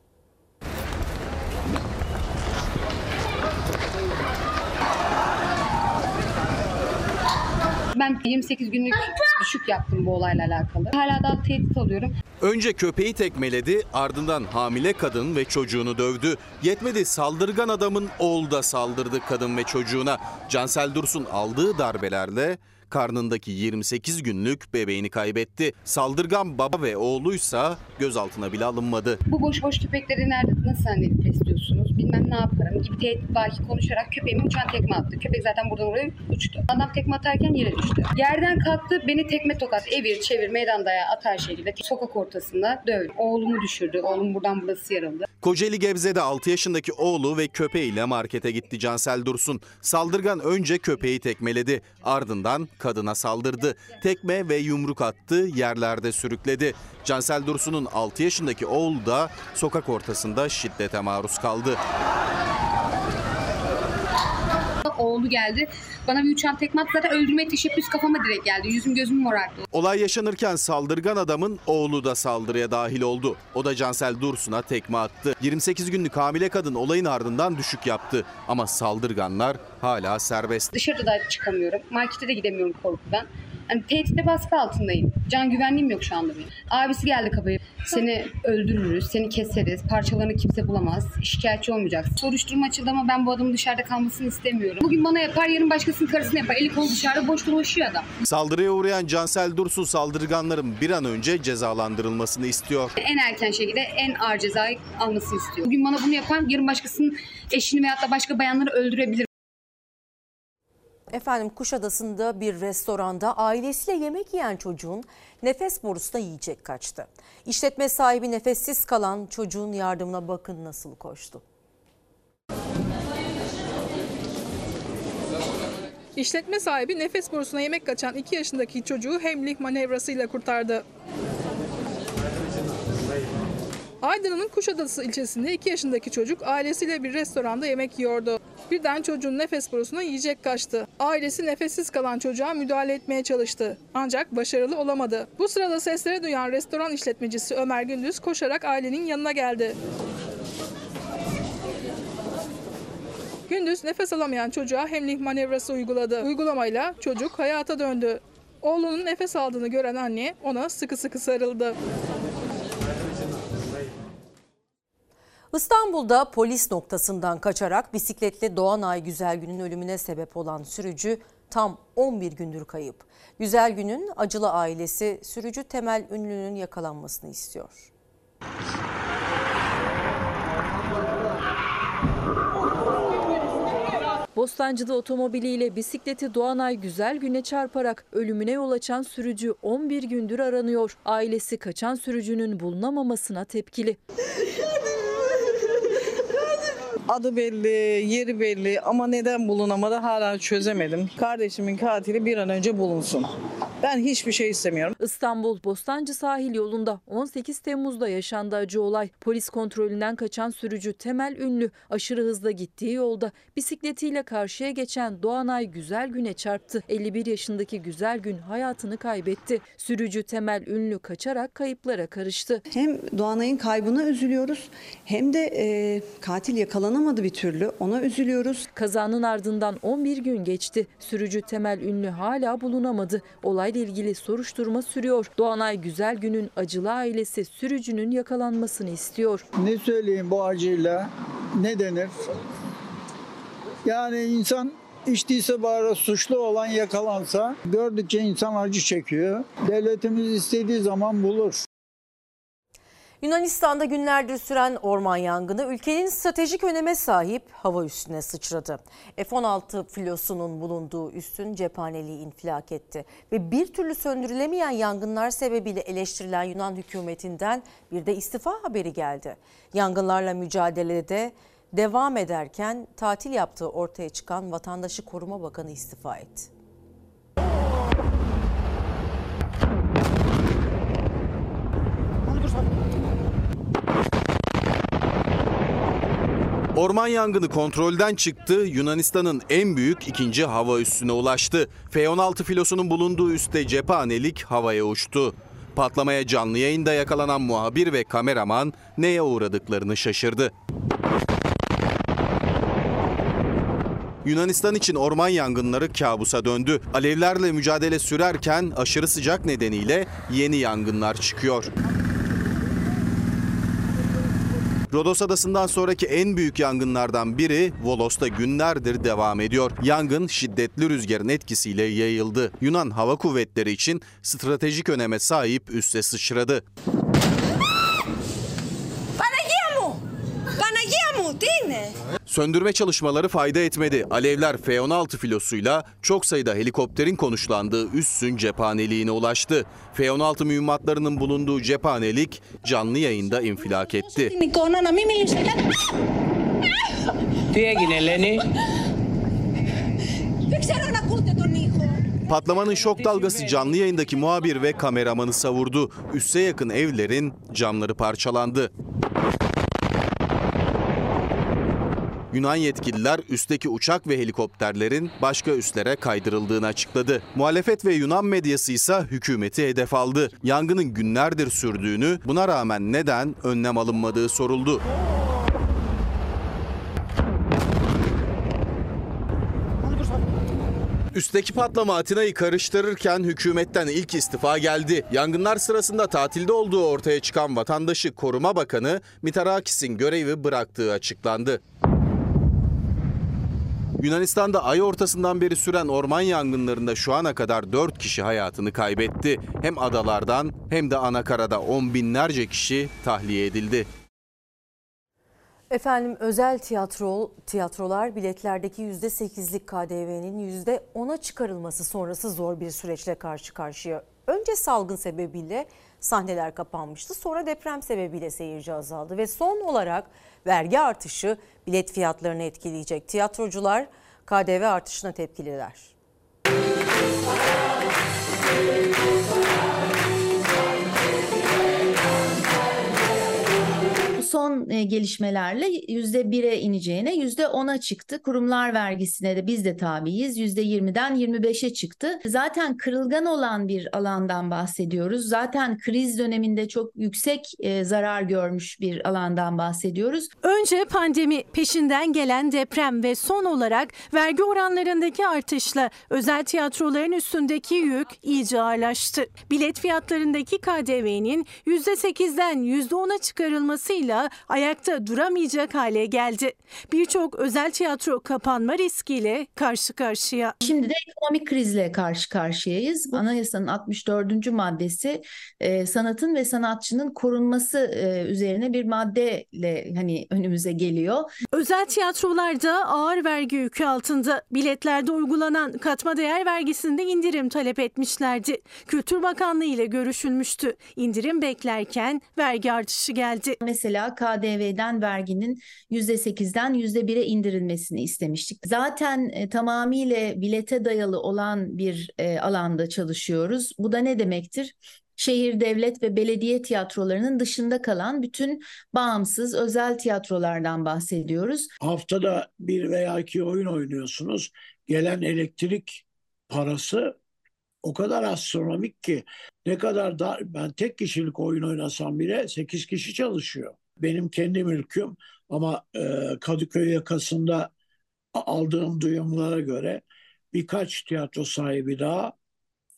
Ben 28 günlük düşük yaptım bu olayla alakalı. Hala daha tehdit alıyorum. Önce köpeği tekmeledi, ardından hamile kadın ve çocuğunu dövdü. Yetmedi saldırgan adamın oğlu da saldırdı kadın ve çocuğuna. Cansel Dursun aldığı darbelerle karnındaki 28 günlük bebeğini kaybetti. Saldırgan baba ve oğluysa gözaltına bile alınmadı. Bu boş boş köpekleri nerede nasıl zannedip besliyorsunuz? Bilmem ne yaparım gibi tehdit belki konuşarak köpeğime uçan tekme attı. Köpek zaten buradan oraya uçtu. Adam tekme atarken yere düştü. Yerden kalktı beni tekme tokat evir çevir meydan dayağı atar şekilde sokak ortasında dövdü. Oğlumu düşürdü. Oğlum buradan burası yarıldı. Kocaeli Gebze'de 6 yaşındaki oğlu ve köpeğiyle markete gitti Cansel Dursun. Saldırgan önce köpeği tekmeledi. Ardından kadına saldırdı. Tekme ve yumruk attı, yerlerde sürükledi. Cansel Dursun'un 6 yaşındaki oğlu da sokak ortasında şiddete maruz kaldı. Oğlu geldi. Bana bir uçan tekme attı. Zaten öldürmeye teşebbüs kafama direkt geldi. Yüzüm gözüm morardı. Olay yaşanırken saldırgan adamın oğlu da saldırıya dahil oldu. O da Cansel Dursun'a tekme attı. 28 günlük hamile kadın olayın ardından düşük yaptı. Ama saldırganlar hala serbest. Dışarıda da çıkamıyorum. Markete de gidemiyorum korkudan. Yani tehditle baskı altındayım. Can güvenliğim yok şu anda benim. Abisi geldi kapıyı. Seni öldürürüz, seni keseriz, parçalarını kimse bulamaz, şikayetçi olmayacaksın. Soruşturma açıldı ama ben bu adamın dışarıda kalmasını istemiyorum. Bugün bana yapar, yarın başkasının karısını yapar. Eli kolu dışarıda boş dolaşıyor adam. Saldırıya uğrayan Cansel Dursun saldırganların bir an önce cezalandırılmasını istiyor. En erken şekilde en ağır cezayı almasını istiyor. Bugün bana bunu yapan yarın başkasının eşini veyahut da başka bayanları öldürebilir. Efendim Kuşadası'nda bir restoranda ailesiyle yemek yiyen çocuğun nefes borusuna yiyecek kaçtı. İşletme sahibi nefessiz kalan çocuğun yardımına bakın nasıl koştu. İşletme sahibi nefes borusuna yemek kaçan 2 yaşındaki çocuğu hemlik manevrasıyla kurtardı. Aydın'ın Kuşadası ilçesinde 2 yaşındaki çocuk ailesiyle bir restoranda yemek yiyordu. Birden çocuğun nefes borusuna yiyecek kaçtı. Ailesi nefessiz kalan çocuğa müdahale etmeye çalıştı. Ancak başarılı olamadı. Bu sırada sesleri duyan restoran işletmecisi Ömer Gündüz koşarak ailenin yanına geldi. Gündüz nefes alamayan çocuğa hemlik manevrası uyguladı. Uygulamayla çocuk hayata döndü. Oğlunun nefes aldığını gören anne ona sıkı sıkı sarıldı. İstanbul'da polis noktasından kaçarak bisikletle Doğanay Güzelgün'ün ölümüne sebep olan sürücü tam 11 gündür kayıp. Güzelgün'ün acılı ailesi sürücü Temel Ünlü'nün yakalanmasını istiyor. Bostancı'da otomobiliyle bisikleti Doğanay Güzel Gün'e çarparak ölümüne yol açan sürücü 11 gündür aranıyor. Ailesi kaçan sürücünün bulunamamasına tepkili. Adı belli, yeri belli ama neden bulunamadı hala çözemedim. Kardeşimin katili bir an önce bulunsun. Ben hiçbir şey istemiyorum. İstanbul Bostancı sahil yolunda 18 Temmuz'da yaşandı acı olay. Polis kontrolünden kaçan sürücü Temel Ünlü aşırı hızla gittiği yolda bisikletiyle karşıya geçen Doğanay Güzel Gün'e çarptı. 51 yaşındaki Güzel Gün hayatını kaybetti. Sürücü Temel Ünlü kaçarak kayıplara karıştı. Hem Doğanay'ın kaybına üzülüyoruz hem de e, katil yakalanamadı bir türlü ona üzülüyoruz. Kazanın ardından 11 gün geçti. Sürücü Temel Ünlü hala bulunamadı. Olayla ilgili soruşturma sürüyor. Doğanay Güzel Gün'ün acılı ailesi sürücünün yakalanmasını istiyor. Ne söyleyeyim bu acıyla? Ne denir? Yani insan içtiyse bari suçlu olan yakalansa gördükçe insan acı çekiyor. Devletimiz istediği zaman bulur. Yunanistan'da günlerdir süren orman yangını ülkenin stratejik öneme sahip hava üssüne sıçradı. F-16 filosunun bulunduğu üssün cephaneliği infilak etti ve bir türlü söndürülemeyen yangınlar sebebiyle eleştirilen Yunan hükümetinden bir de istifa haberi geldi. Yangınlarla mücadelede devam ederken tatil yaptığı ortaya çıkan Vatandaşı Koruma Bakanı istifa etti. Orman yangını kontrolden çıktı, Yunanistan'ın en büyük ikinci hava üssüne ulaştı. F-16 filosunun bulunduğu üste cephanelik havaya uçtu. Patlamaya canlı yayında yakalanan muhabir ve kameraman neye uğradıklarını şaşırdı. Yunanistan için orman yangınları kabusa döndü. Alevlerle mücadele sürerken aşırı sıcak nedeniyle yeni yangınlar çıkıyor. Rodos Adası'ndan sonraki en büyük yangınlardan biri Volos'ta günlerdir devam ediyor. Yangın şiddetli rüzgarın etkisiyle yayıldı. Yunan Hava Kuvvetleri için stratejik öneme sahip üste sıçradı. Panagia mu? Panagia mu? Değil mi? Söndürme çalışmaları fayda etmedi. Alevler F-16 filosuyla çok sayıda helikopterin konuşlandığı üssün cephaneliğine ulaştı. F-16 mühimmatlarının bulunduğu cephanelik canlı yayında infilak etti. Patlamanın şok dalgası canlı yayındaki muhabir ve kameramanı savurdu. Üsse yakın evlerin camları parçalandı. Yunan yetkililer üstteki uçak ve helikopterlerin başka üslere kaydırıldığını açıkladı. Muhalefet ve Yunan medyası ise hükümeti hedef aldı. Yangının günlerdir sürdüğünü, buna rağmen neden önlem alınmadığı soruldu. Üstteki patlama Atina'yı karıştırırken hükümetten ilk istifa geldi. Yangınlar sırasında tatilde olduğu ortaya çıkan vatandaşı koruma bakanı Mitarakis'in görevi bıraktığı açıklandı. Yunanistan'da ay ortasından beri süren orman yangınlarında şu ana kadar 4 kişi hayatını kaybetti. Hem adalardan hem de anakarada on binlerce kişi tahliye edildi. Efendim özel tiyatro tiyatrolar biletlerdeki %8'lik KDV'nin %10'a çıkarılması sonrası zor bir süreçle karşı karşıya. Önce salgın sebebiyle sahneler kapanmıştı. Sonra deprem sebebiyle seyirci azaldı ve son olarak vergi artışı bilet fiyatlarını etkileyecek. Tiyatrocular KDV artışına tepkililer. Son e, gelişmelerle yüzde bire ineceğine yüzde ona çıktı. Kurumlar vergisine de biz de tabiiz. Yüzde yirmiden yirmi beşe çıktı. Zaten kırılgan olan bir alandan bahsediyoruz. Zaten kriz döneminde çok yüksek e, zarar görmüş bir alandan bahsediyoruz. Önce pandemi, peşinden gelen deprem ve son olarak vergi oranlarındaki artışla özel tiyatroların üstündeki yük iyice ağırlaştı. Bilet fiyatlarındaki KDV'nin %8'den %10'a çıkarılmasıyla ayakta duramayacak hale geldi. Birçok özel tiyatro kapanma riskiyle karşı karşıya. Şimdi de ekonomik krizle karşı karşıyayız. Anayasanın 64. maddesi e, sanatın ve sanatçının korunması e, üzerine bir maddeyle hani önümüze geliyor. Özel tiyatrolarda ağır vergi yükü altında biletlerde uygulanan katma değer vergisinde indirim talep etmişlerdi. Kültür Bakanlığı ile görüşülmüştü. İndirim beklerken vergi artışı geldi. Mesela KDV'den verginin %8'den %1'e indirilmesini istemiştik. Zaten e, tamamıyla bilete dayalı olan bir e, alanda çalışıyoruz. Bu da ne demektir? şehir, devlet ve belediye tiyatrolarının dışında kalan bütün bağımsız özel tiyatrolardan bahsediyoruz. Haftada bir veya iki oyun oynuyorsunuz. Gelen elektrik parası o kadar astronomik ki ne kadar da ben tek kişilik oyun oynasam bile 8 kişi çalışıyor. Benim kendi mülküm ama e, Kadıköy yakasında aldığım duyumlara göre birkaç tiyatro sahibi daha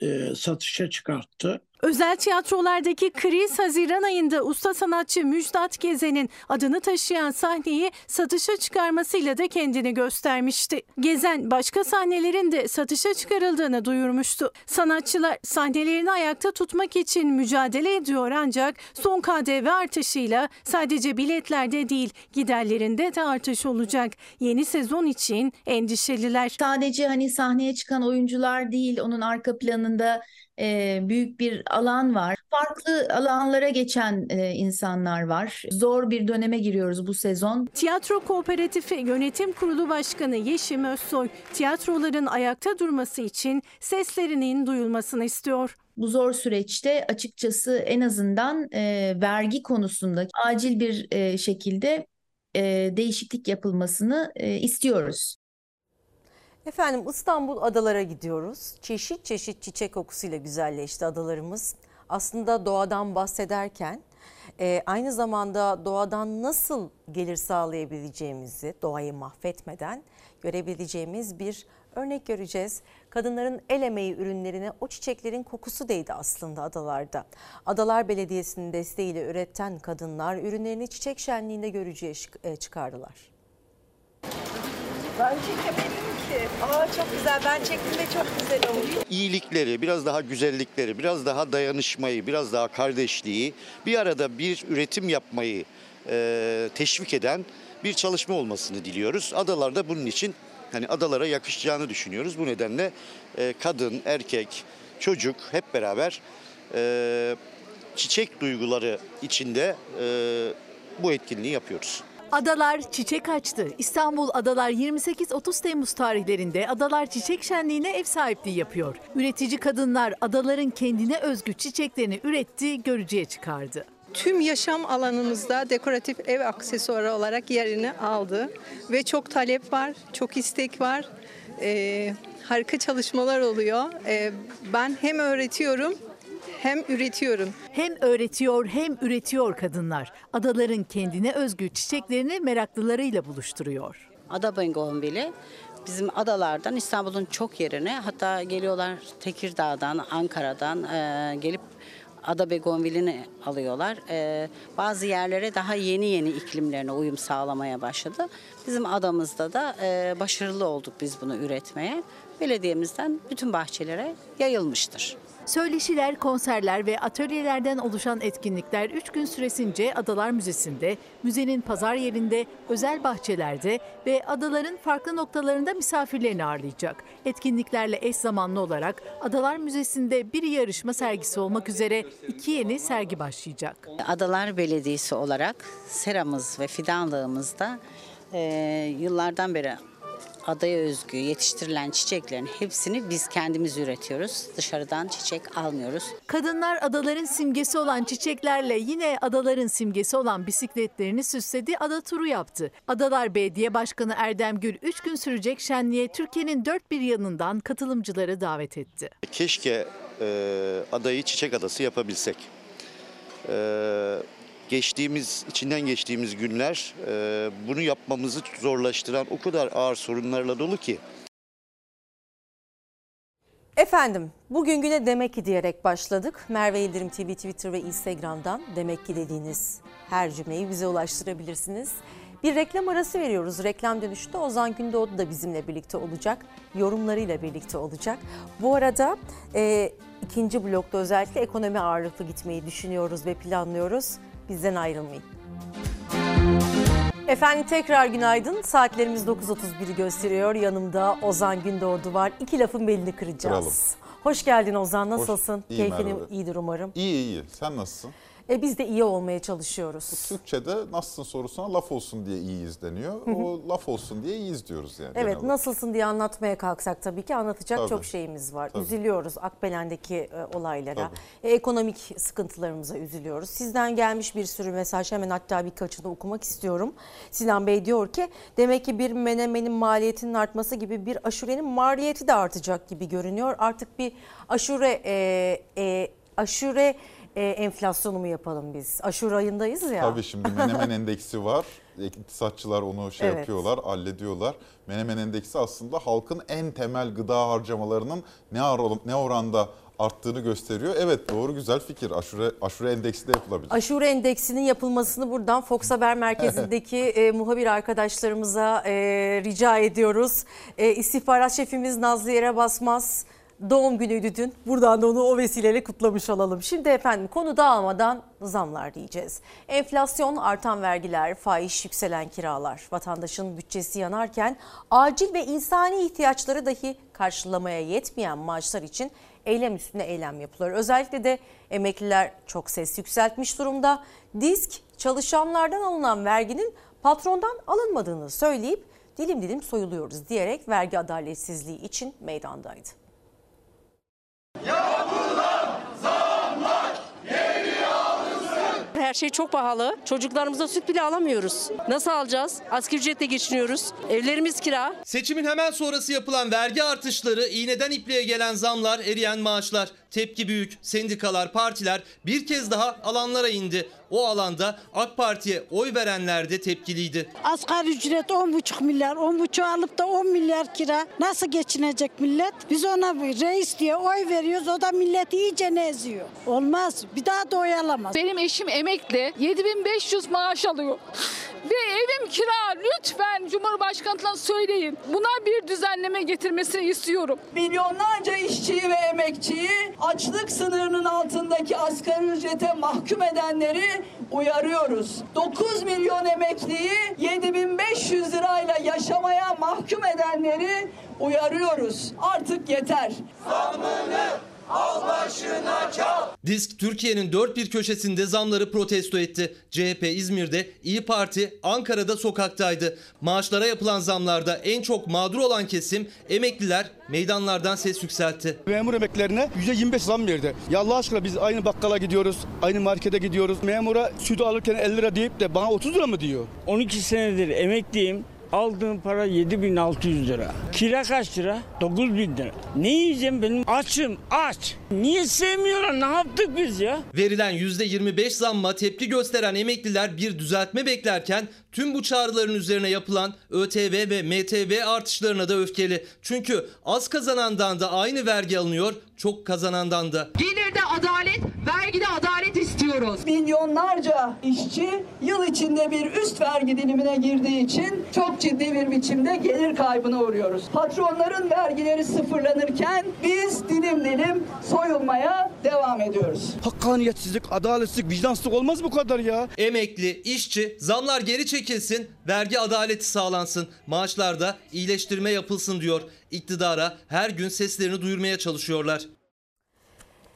e, satışa çıkarttı. Özel tiyatrolardaki kriz Haziran ayında usta sanatçı Müjdat Gezen'in adını taşıyan sahneyi satışa çıkarmasıyla da kendini göstermişti. Gezen başka sahnelerin de satışa çıkarıldığını duyurmuştu. Sanatçılar sahnelerini ayakta tutmak için mücadele ediyor ancak son KDV artışıyla sadece biletlerde değil giderlerinde de artış olacak. Yeni sezon için endişeliler. Sadece hani sahneye çıkan oyuncular değil onun arka planında e, büyük bir alan var. Farklı alanlara geçen e, insanlar var. Zor bir döneme giriyoruz bu sezon. Tiyatro Kooperatifi Yönetim Kurulu Başkanı Yeşim Özsoy, tiyatroların ayakta durması için seslerinin duyulmasını istiyor. Bu zor süreçte açıkçası en azından e, vergi konusunda acil bir e, şekilde e, değişiklik yapılmasını e, istiyoruz. Efendim İstanbul adalara gidiyoruz. Çeşit çeşit çiçek kokusuyla güzelleşti adalarımız. Aslında doğadan bahsederken e, aynı zamanda doğadan nasıl gelir sağlayabileceğimizi doğayı mahvetmeden görebileceğimiz bir örnek göreceğiz. Kadınların el emeği ürünlerine o çiçeklerin kokusu değdi aslında adalarda. Adalar Belediyesi'nin desteğiyle üreten kadınlar ürünlerini çiçek şenliğinde görücüye çıkardılar. Ben çekemedim ki. Aa çok güzel. Ben çektim de çok güzel olmuş. İyilikleri, biraz daha güzellikleri, biraz daha dayanışmayı, biraz daha kardeşliği, bir arada bir üretim yapmayı e, teşvik eden bir çalışma olmasını diliyoruz. Adalarda bunun için hani adalara yakışacağını düşünüyoruz. Bu nedenle e, kadın, erkek, çocuk hep beraber e, çiçek duyguları içinde e, bu etkinliği yapıyoruz. Adalar çiçek açtı. İstanbul Adalar 28-30 Temmuz tarihlerinde Adalar Çiçek Şenliği'ne ev sahipliği yapıyor. Üretici kadınlar adaların kendine özgü çiçeklerini üretti, görücüye çıkardı. Tüm yaşam alanımızda dekoratif ev aksesuarı olarak yerini aldı ve çok talep var, çok istek var. Ee, harika çalışmalar oluyor. Ee, ben hem öğretiyorum hem üretiyorum. Hem öğretiyor hem üretiyor kadınlar. Adaların kendine özgü çiçeklerini meraklılarıyla buluşturuyor. Ada Bengonvili bizim adalardan İstanbul'un çok yerine hatta geliyorlar Tekirdağ'dan, Ankara'dan e, gelip Ada Begonvil'ini alıyorlar. E, bazı yerlere daha yeni yeni iklimlerine uyum sağlamaya başladı. Bizim adamızda da e, başarılı olduk biz bunu üretmeye. Belediyemizden bütün bahçelere yayılmıştır. Söyleşiler, konserler ve atölyelerden oluşan etkinlikler 3 gün süresince Adalar Müzesi'nde, müzenin pazar yerinde, özel bahçelerde ve adaların farklı noktalarında misafirlerini ağırlayacak. Etkinliklerle eş zamanlı olarak Adalar Müzesi'nde bir yarışma sergisi olmak üzere iki yeni sergi başlayacak. Adalar Belediyesi olarak seramız ve fidanlığımızda e, yıllardan beri adaya özgü yetiştirilen çiçeklerin hepsini biz kendimiz üretiyoruz. Dışarıdan çiçek almıyoruz. Kadınlar adaların simgesi olan çiçeklerle yine adaların simgesi olan bisikletlerini süsledi, ada turu yaptı. Adalar Belediye Başkanı Erdem Gül 3 gün sürecek şenliğe Türkiye'nin dört bir yanından katılımcıları davet etti. Keşke e, adayı çiçek adası yapabilsek. E, geçtiğimiz, içinden geçtiğimiz günler e, bunu yapmamızı zorlaştıran o kadar ağır sorunlarla dolu ki. Efendim bugün güne demek ki diyerek başladık. Merve Yıldırım TV Twitter ve Instagram'dan demek ki dediğiniz her cümleyi bize ulaştırabilirsiniz. Bir reklam arası veriyoruz. Reklam dönüşünde Ozan Gündoğdu da bizimle birlikte olacak. Yorumlarıyla birlikte olacak. Bu arada e, ikinci blokta özellikle ekonomi ağırlıklı gitmeyi düşünüyoruz ve planlıyoruz. Bizden ayrılmayın. Efendim tekrar günaydın. Saatlerimiz 9.31'i gösteriyor. Yanımda Ozan Gündoğdu var. İki lafın belini kıracağız. Kıralım. Hoş geldin Ozan. Nasılsın? İyi Keyfin Merve. iyidir umarım. İyi iyi. Sen nasılsın? E, biz de iyi olmaya çalışıyoruz. Türkçe'de nasılsın sorusuna laf olsun diye iyiyiz deniyor. O laf olsun diye iyiyiz diyoruz yani. Evet genel nasılsın diye anlatmaya kalksak tabii ki anlatacak Tabii. çok şeyimiz var. Tabii. Üzülüyoruz Akbelen'deki e, olaylara, e, ekonomik sıkıntılarımıza üzülüyoruz. Sizden gelmiş bir sürü mesaj hemen hatta birkaçını okumak istiyorum. Sinan Bey diyor ki demek ki bir menemenin maliyetinin artması gibi bir aşurenin maliyeti de artacak gibi görünüyor. Artık bir aşure e, e, aşure e, enflasyonu mu yapalım biz? Aşure ayındayız ya. Tabii şimdi Menemen Endeksi var. İktisatçılar onu şey Evet. yapıyorlar, hallediyorlar. Menemen Endeksi aslında halkın en temel gıda harcamalarının ne, ar- ne oranda arttığını gösteriyor. Evet doğru güzel fikir. Aşure, aşure endeksi de yapılabilir. Aşure endeksinin yapılmasını buradan Fox Haber Merkezi'ndeki e, muhabir arkadaşlarımıza e, rica ediyoruz. E, istihbarat şefimiz Nazlı Yere Basmaz doğum günüydü dün. Buradan da onu o vesileyle kutlamış olalım. Şimdi efendim konu dağılmadan zamlar diyeceğiz. Enflasyon, artan vergiler, fahiş yükselen kiralar, vatandaşın bütçesi yanarken acil ve insani ihtiyaçları dahi karşılamaya yetmeyen maaşlar için eylem üstüne eylem yapılıyor. Özellikle de emekliler çok ses yükseltmiş durumda. Disk çalışanlardan alınan verginin patrondan alınmadığını söyleyip dilim dilim soyuluyoruz diyerek vergi adaletsizliği için meydandaydı. Her şey çok pahalı. Çocuklarımıza süt bile alamıyoruz. Nasıl alacağız? Asgari ücretle geçiniyoruz. Evlerimiz kira. Seçimin hemen sonrası yapılan vergi artışları, iğneden ipliğe gelen zamlar, eriyen maaşlar, tepki büyük. Sendikalar, partiler bir kez daha alanlara indi. O alanda AK Parti'ye oy verenler de tepkiliydi. Asgari ücret 10,5 milyar, 10,5 alıp da 10 milyar kira. Nasıl geçinecek millet? Biz ona reis diye oy veriyoruz. O da milleti iyice ne eziyor. Olmaz. Bir daha da oy alamaz. Benim eşim emekli 7500 maaş alıyor. Ve evim kira lütfen Cumhurbaşkanı'na söyleyin. Buna bir düzenleme getirmesini istiyorum. Milyonlarca işçiyi ve emekçiyi açlık sınırının altındaki asgari ücrete mahkum edenleri uyarıyoruz. 9 milyon emekliyi 7500 lirayla yaşamaya mahkum edenleri uyarıyoruz. Artık yeter. Al başına çal. Disk Türkiye'nin dört bir köşesinde zamları protesto etti. CHP İzmir'de, İyi Parti Ankara'da sokaktaydı. Maaşlara yapılan zamlarda en çok mağdur olan kesim emekliler meydanlardan ses yükseltti. Memur emeklerine %25 zam verdi. Ya Allah aşkına biz aynı bakkala gidiyoruz, aynı markete gidiyoruz. Memura sütü alırken 50 lira deyip de bana 30 lira mı diyor? 12 senedir emekliyim. Aldığım para 7600 lira. Kira kaç lira? 9000 lira. Ne yiyeceğim benim? Açım aç. Niye sevmiyorlar? Ne yaptık biz ya? Verilen %25 zamma tepki gösteren emekliler bir düzeltme beklerken tüm bu çağrıların üzerine yapılan ÖTV ve MTV artışlarına da öfkeli. Çünkü az kazanandan da aynı vergi alınıyor, çok kazanandan da. Gelirde adalet, Vergide adalet istiyoruz. Milyonlarca işçi yıl içinde bir üst vergi dilimine girdiği için çok ciddi bir biçimde gelir kaybına uğruyoruz. Patronların vergileri sıfırlanırken biz dilim dilim soyulmaya devam ediyoruz. Hakkaniyetsizlik, adaletsizlik, vicdansızlık olmaz bu kadar ya. Emekli, işçi, zamlar geri çekilsin, vergi adaleti sağlansın, maaşlarda iyileştirme yapılsın diyor. İktidara her gün seslerini duyurmaya çalışıyorlar.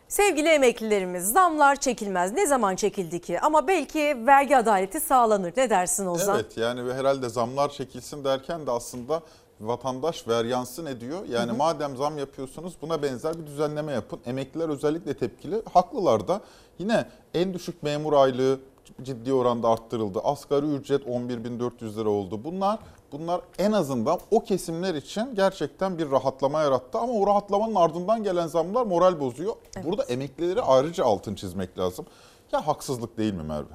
Sevgili emeklilerimiz zamlar çekilmez. Ne zaman çekildi ki? Ama belki vergi adaleti sağlanır. Ne dersin Ozan? Evet yani herhalde zamlar çekilsin derken de aslında vatandaş veryansı ne diyor? Yani Hı hı. madem zam yapıyorsunuz buna benzer bir düzenleme yapın. Emekliler özellikle tepkili. Haklılar da. Yine en düşük memur aylığı ciddi oranda arttırıldı. Asgari ücret 11.400 lira oldu. Bunlar bunlar en azından o kesimler için gerçekten bir rahatlama yarattı. Ama o rahatlamanın ardından gelen zamlar moral bozuyor. Burada emeklileri ayrıca altın çizmek lazım. Ya haksızlık değil mi Merve?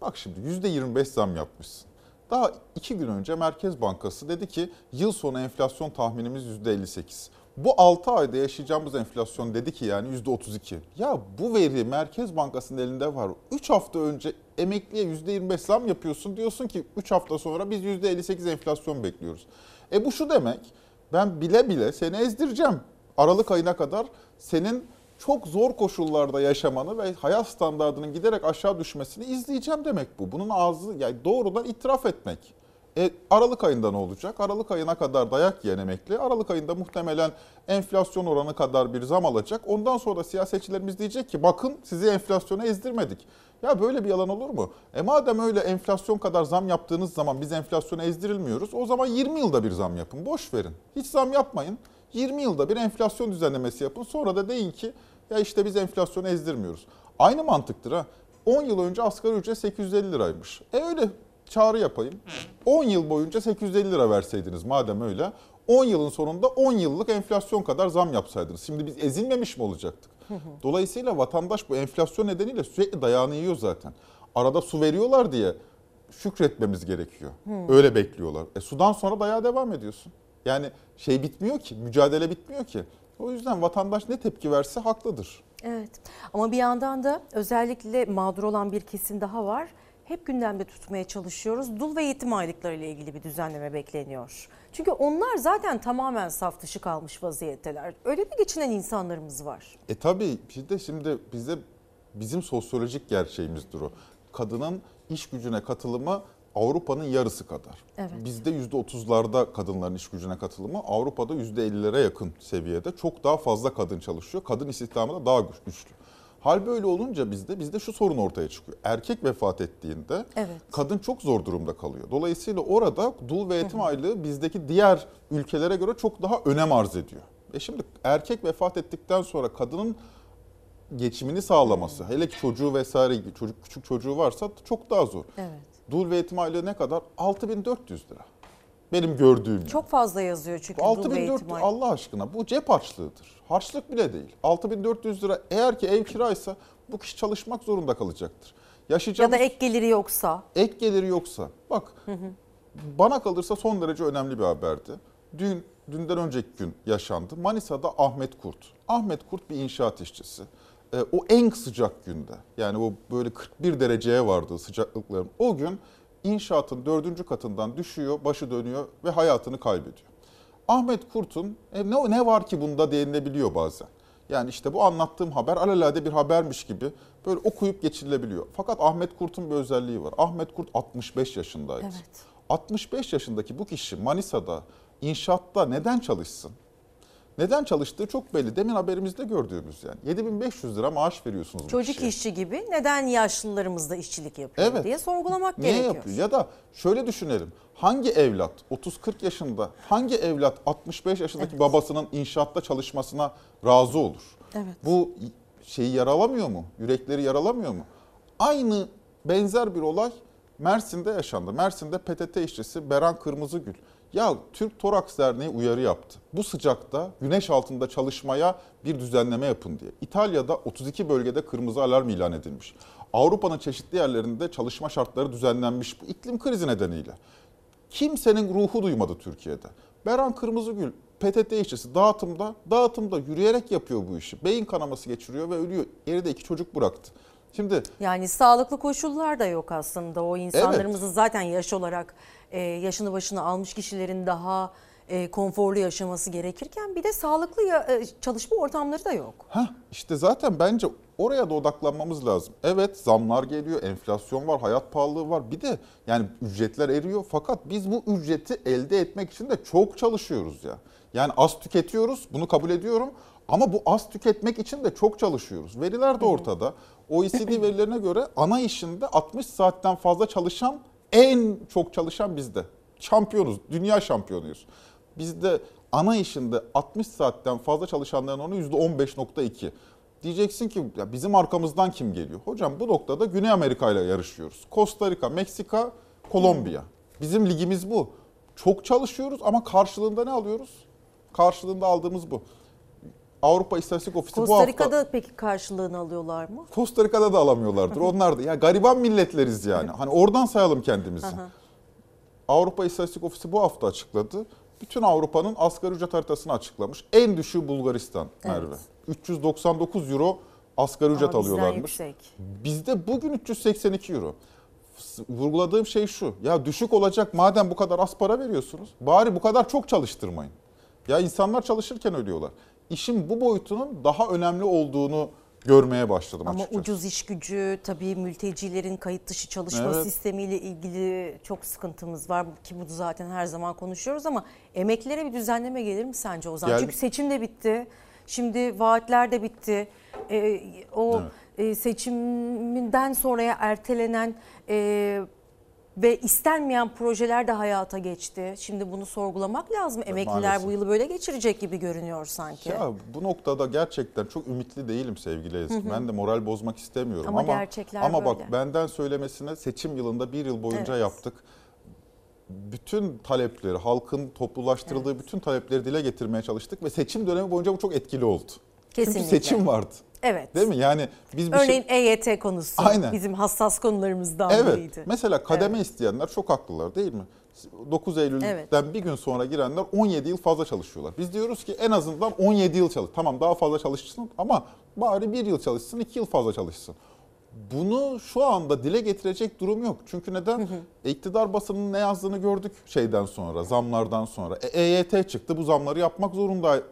Bak şimdi %25 zam yapmışsın. Daha iki gün önce Merkez Bankası dedi ki yıl sonu enflasyon tahminimiz %58. Bu 6 ayda yaşayacağımız enflasyon dedi ki yani %32. Ya bu veri Merkez Bankası'nın elinde var. 3 hafta önce emekliye %25 zam yapıyorsun. Diyorsun ki 3 hafta sonra biz %58 enflasyon bekliyoruz. E bu şu demek ben bile bile seni ezdireceğim. Aralık ayına kadar senin çok zor koşullarda yaşamanı ve hayat standartının giderek aşağı düşmesini izleyeceğim demek bu. Bunun ağzı yani doğrudan itiraf etmek. E, Aralık ayında ne olacak? Aralık ayına kadar dayak yiyen emekli, Aralık ayında muhtemelen enflasyon oranı kadar bir zam alacak. Ondan sonra siyasetçilerimiz diyecek ki bakın sizi enflasyona ezdirmedik. Ya böyle bir yalan olur mu? E madem öyle enflasyon kadar zam yaptığınız zaman biz enflasyona ezdirilmiyoruz. O zaman 20 yılda bir zam yapın. Boş verin. Hiç zam yapmayın. 20 yılda bir enflasyon düzenlemesi yapın. Sonra da deyin ki ya işte biz enflasyonu ezdirmiyoruz. Aynı mantıktır ha. 10 yıl önce asgari ücret 850 liraymış. E öyle çağrı yapayım. 10 yıl boyunca 850 lira verseydiniz madem öyle. 10 yılın sonunda 10 yıllık enflasyon kadar zam yapsaydınız. Şimdi biz ezilmemiş mi olacaktık? Dolayısıyla vatandaş bu enflasyon nedeniyle sürekli dayağını yiyor zaten. Arada su veriyorlar diye şükretmemiz gerekiyor. Öyle bekliyorlar. E sudan sonra dayağa devam ediyorsun. Yani şey bitmiyor ki, mücadele bitmiyor ki. O yüzden vatandaş ne tepki verse haklıdır. Evet ama bir yandan da özellikle mağdur olan bir kesim daha var. Hep gündemde tutmaya çalışıyoruz. Dul ve yetim aylıkları ile ilgili bir düzenleme bekleniyor. Çünkü onlar zaten tamamen saf dışı kalmış vaziyetteler. Öyle mi geçinen insanlarımız var? E tabii bir de şimdi bize bizim sosyolojik gerçeğimizdir o. Kadının iş gücüne katılımı Avrupa'nın yarısı kadar. Evet. Bizde %30'larda kadınların iş gücüne katılımı, Avrupa'da %50'lere yakın seviyede. Çok daha fazla kadın çalışıyor. Kadın istihdamı da daha güç- güçlü. Hal böyle olunca bizde bizde şu sorun ortaya çıkıyor. Erkek vefat ettiğinde Evet. kadın çok zor durumda kalıyor. Dolayısıyla orada dul ve yetim aylığı bizdeki diğer ülkelere göre çok daha önem arz ediyor. E şimdi erkek vefat ettikten sonra kadının geçimini sağlaması, hele ki çocuğu vesaire çocuk küçük çocuğu varsa çok daha zor. Evet. Dul ve yetim aylığı ne kadar? 6400 lira. Benim gördüğüm. Çok fazla yazıyor çünkü dul ve 6400 yetim aylığı. Allah aşkına bu cep harçlığıdır. Harçlık bile değil. 6400 lira eğer ki ev kiraysa bu kişi çalışmak zorunda kalacaktır. Ya Yaşayacağımız da ek geliri yoksa. ek geliri yoksa bak bana kalırsa son derece önemli bir haberdi. Dün dünden önceki gün yaşandı. Manisa'da Ahmet Kurt. Ahmet Kurt bir inşaat işçisi. Ee, o en sıcak günde yani o böyle 41 dereceye vardığı sıcaklıkların o gün inşaatın dördüncü katından düşüyor, başı dönüyor ve hayatını kaybediyor. Ahmet Kurt'un e, ne, ne var ki bunda denilebiliyor bazen. Yani işte bu anlattığım haber alelade bir habermiş gibi böyle okuyup geçirilebiliyor. Fakat Ahmet Kurt'un bir özelliği var. Ahmet Kurt 65 yaşındaydı. Evet. 65 yaşındaki bu kişi Manisa'da inşaatta neden çalışsın? Neden çalıştığı çok belli. Demin haberimizde gördüğümüz yani. 7500 lira maaş veriyorsunuz bu Çocuk kişiye. işçi gibi neden yaşlılarımız da işçilik yapıyor Evet. diye sorgulamak Niye gerekiyor. yapıyor? Ya da şöyle düşünelim. Hangi evlat 30-40 yaşında, hangi evlat 65 yaşındaki babasının inşaatta çalışmasına razı olur? Evet. Bu şeyi yaralamıyor mu? Yürekleri yaralamıyor mu? Aynı benzer bir olay Mersin'de yaşandı. Mersin'de PTT işçisi Beran Kırmızıgül. Ya Türk Toraks Derneği uyarı yaptı. Bu sıcakta güneş altında çalışmaya bir düzenleme yapın diye. İtalya'da 32 bölgede kırmızı alarm ilan edilmiş. Avrupa'nın çeşitli yerlerinde çalışma şartları düzenlenmiş bu iklim krizi nedeniyle. Kimsenin ruhu duymadı Türkiye'de. Beran Kırmızıgül PTT işçisi dağıtımda, dağıtımda yürüyerek yapıyor bu işi. Beyin kanaması geçiriyor ve ölüyor. Geride iki çocuk bıraktı. Şimdi Yani sağlıklı koşullar da yok aslında. O insanlarımızın zaten yaş olarak e, yaşını başını almış kişilerin daha e, konforlu yaşaması gerekirken bir de sağlıklı ya- e, çalışma ortamları da yok. Heh, işte zaten bence oraya da odaklanmamız lazım. Evet zamlar geliyor, enflasyon var, hayat pahalılığı var. Bir de yani ücretler eriyor fakat biz bu ücreti elde etmek için de çok çalışıyoruz ya. Yani az tüketiyoruz, bunu kabul ediyorum. Ama bu az tüketmek için de çok çalışıyoruz. Veriler de ortada. OECD verilerine göre ana işinde 60 saatten fazla çalışan en çok çalışan bizde. Şampiyonuz, dünya şampiyonuyuz. Bizde ana işinde 60 saatten fazla çalışanların oranı %15.2. Diyeceksin ki ya bizim arkamızdan kim geliyor? Hocam bu noktada Güney Amerika ile yarışıyoruz. Costa Rica, Meksika, Kolombiya. Bizim ligimiz bu. Çok çalışıyoruz ama karşılığında ne alıyoruz? Karşılığında aldığımız bu. Avrupa İstatistik Ofisi bu Costa hafta... Rica'da peki karşılığını alıyorlar mı? Costa Rica'da da alamıyorlardır. Onlar da ya gariban milletleriz yani. Hani oradan sayalım kendimizi. Avrupa İstatistik Ofisi bu hafta açıkladı. Bütün Avrupa'nın asgari ücret haritasını açıklamış. En düşüğü Bulgaristan Merve. 399 euro asgari ücret Ama alıyorlarmış. yüksek. Bizde bugün 382 euro. Vurguladığım şey şu. Ya düşük olacak madem bu kadar az para veriyorsunuz. Bari bu kadar çok çalıştırmayın. Ya insanlar çalışırken ölüyorlar. İşin bu boyutunun daha önemli olduğunu görmeye başladım Ama açıkçası. ucuz iş gücü, tabii mültecilerin kayıt dışı çalışma Evet. sistemiyle ilgili çok sıkıntımız var ki bunu zaten her zaman konuşuyoruz ama emeklilere bir düzenleme gelir mi sence Ozan? Geldi. Çünkü seçim de bitti. Şimdi vaatler de bitti. Ee, o e, seçiminden sonraya ertelenen e, ve istenmeyen projeler de hayata geçti. Şimdi bunu sorgulamak lazım. Emekliler maalesef. bu yılı böyle geçirecek gibi görünüyor sanki. Ya bu noktada gerçekten çok ümitli değilim sevgili Ezgi. Ben de moral bozmak istemiyorum Ama ama gerçekler ama böyle. bak benden söylemesine seçim yılında bir yıl boyunca Evet. yaptık. Bütün talepleri, halkın toplulaştırıldığı bütün talepleri dile getirmeye çalıştık ve seçim dönemi boyunca bu çok etkili oldu. Kesinlikle. Çünkü seçim vardı. Evet. Değil mi? Yani biz bir Örneğin şey... EYT konusu Aynen. bizim hassas konularımızdan Evet. biriydi. Mesela kademe isteyenler çok haklılar değil mi? 9 Eylül'den Evet. bir gün sonra girenler 17 yıl fazla çalışıyorlar. Biz diyoruz ki en azından 17 yıl çalış. Tamam daha fazla çalışsın ama bari bir yıl çalışsın, 2 yıl fazla çalışsın. Bunu şu anda dile getirecek durum yok. Çünkü neden? İktidar basının ne yazdığını gördük şeyden sonra, zamlardan sonra. E, EYT çıktı, bu zamları yapmak zorundaydı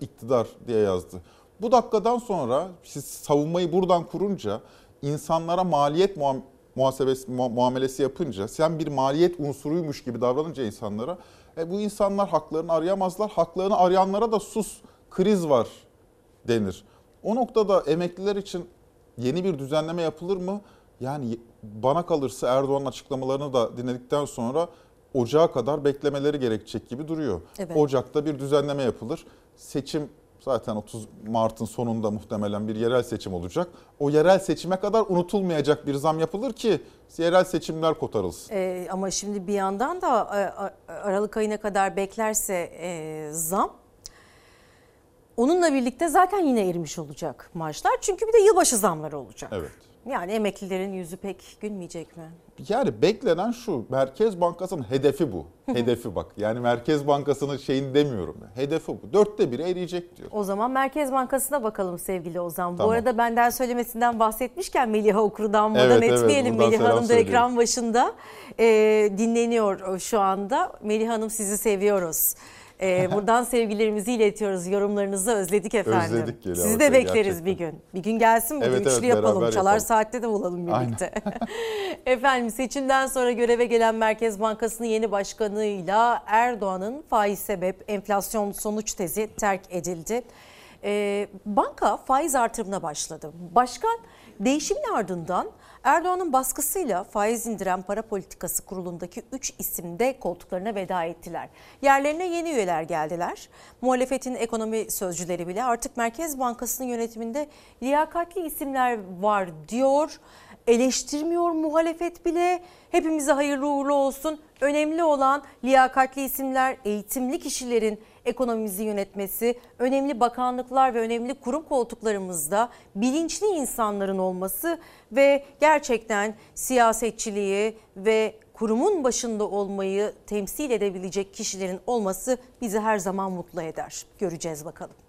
iktidar diye yazdı. Bu dakikadan sonra siz savunmayı buradan kurunca, insanlara maliyet muam- muhasebesi, mu- muamelesi yapınca, sen bir maliyet unsuruymuş gibi davranınca insanlara, e, bu insanlar haklarını arayamazlar. Haklarını arayanlara da sus, kriz var denir. O noktada emekliler için yeni bir düzenleme yapılır mı? Yani bana kalırsa Erdoğan'ın açıklamalarını da dinledikten sonra Ocağa kadar beklemeleri gerekecek gibi duruyor. Evet. Ocak'ta bir düzenleme yapılır. Seçim zaten 30 Mart'ın sonunda muhtemelen bir yerel seçim olacak. O yerel seçime kadar unutulmayacak bir zam yapılır ki yerel seçimler kotarılsın. Ee, ama şimdi bir yandan da e, Aralık ayına kadar beklerse e, zam onunla birlikte zaten yine erimiş olacak maaşlar. Çünkü bir de yılbaşı zamları olacak. Evet. Yani emeklilerin yüzü pek gülmeyecek mi? Yani beklenen şu, Merkez Bankası'nın hedefi bu. Hedefi bak. Yani Merkez Bankası'nın şeyini demiyorum. Hedefi bu. Dörtte biri eriyecek diyor. O zaman Merkez Bankası'na bakalım sevgili Ozan. Bu Tamam. arada benden söylemesinden bahsetmişken Meliha Okur'danmadan Evet, evet, etmeyelim. buradan Meliha Hanım da söyleyelim. ekran başında e, dinleniyor şu anda. Meliha Hanım sizi seviyoruz. E, buradan sevgilerimizi iletiyoruz. Yorumlarınızı özledik efendim. Özledik geliyor Sizi de bekleriz gerçekten. bir gün. Bir gün gelsin burada Evet, üçlü evet, yapalım. Çalar yapalım. Saat'te de bulalım birlikte. efendim seçimden sonra göreve gelen Merkez Bankası'nın yeni başkanıyla Erdoğan'ın faiz sebep enflasyon sonuç tezi terk edildi. Ee, banka faiz artırımına başladı. Başkan değişimin ardından Erdoğan'ın baskısıyla faiz indiren para politikası kurulundaki 3 isim de koltuklarına veda ettiler. Yerlerine yeni üyeler geldiler. Muhalefetin ekonomi sözcüleri bile artık Merkez Bankası'nın yönetiminde liyakatli isimler var diyor. Eleştirmiyor muhalefet bile. Hepimize hayırlı uğurlu olsun. Önemli olan liyakatli isimler, eğitimli kişilerin ekonomimizi yönetmesi, önemli bakanlıklar ve önemli kurum koltuklarımızda bilinçli insanların olması ve gerçekten siyasetçiliği ve kurumun başında olmayı temsil edebilecek kişilerin olması bizi her zaman mutlu eder. Göreceğiz bakalım.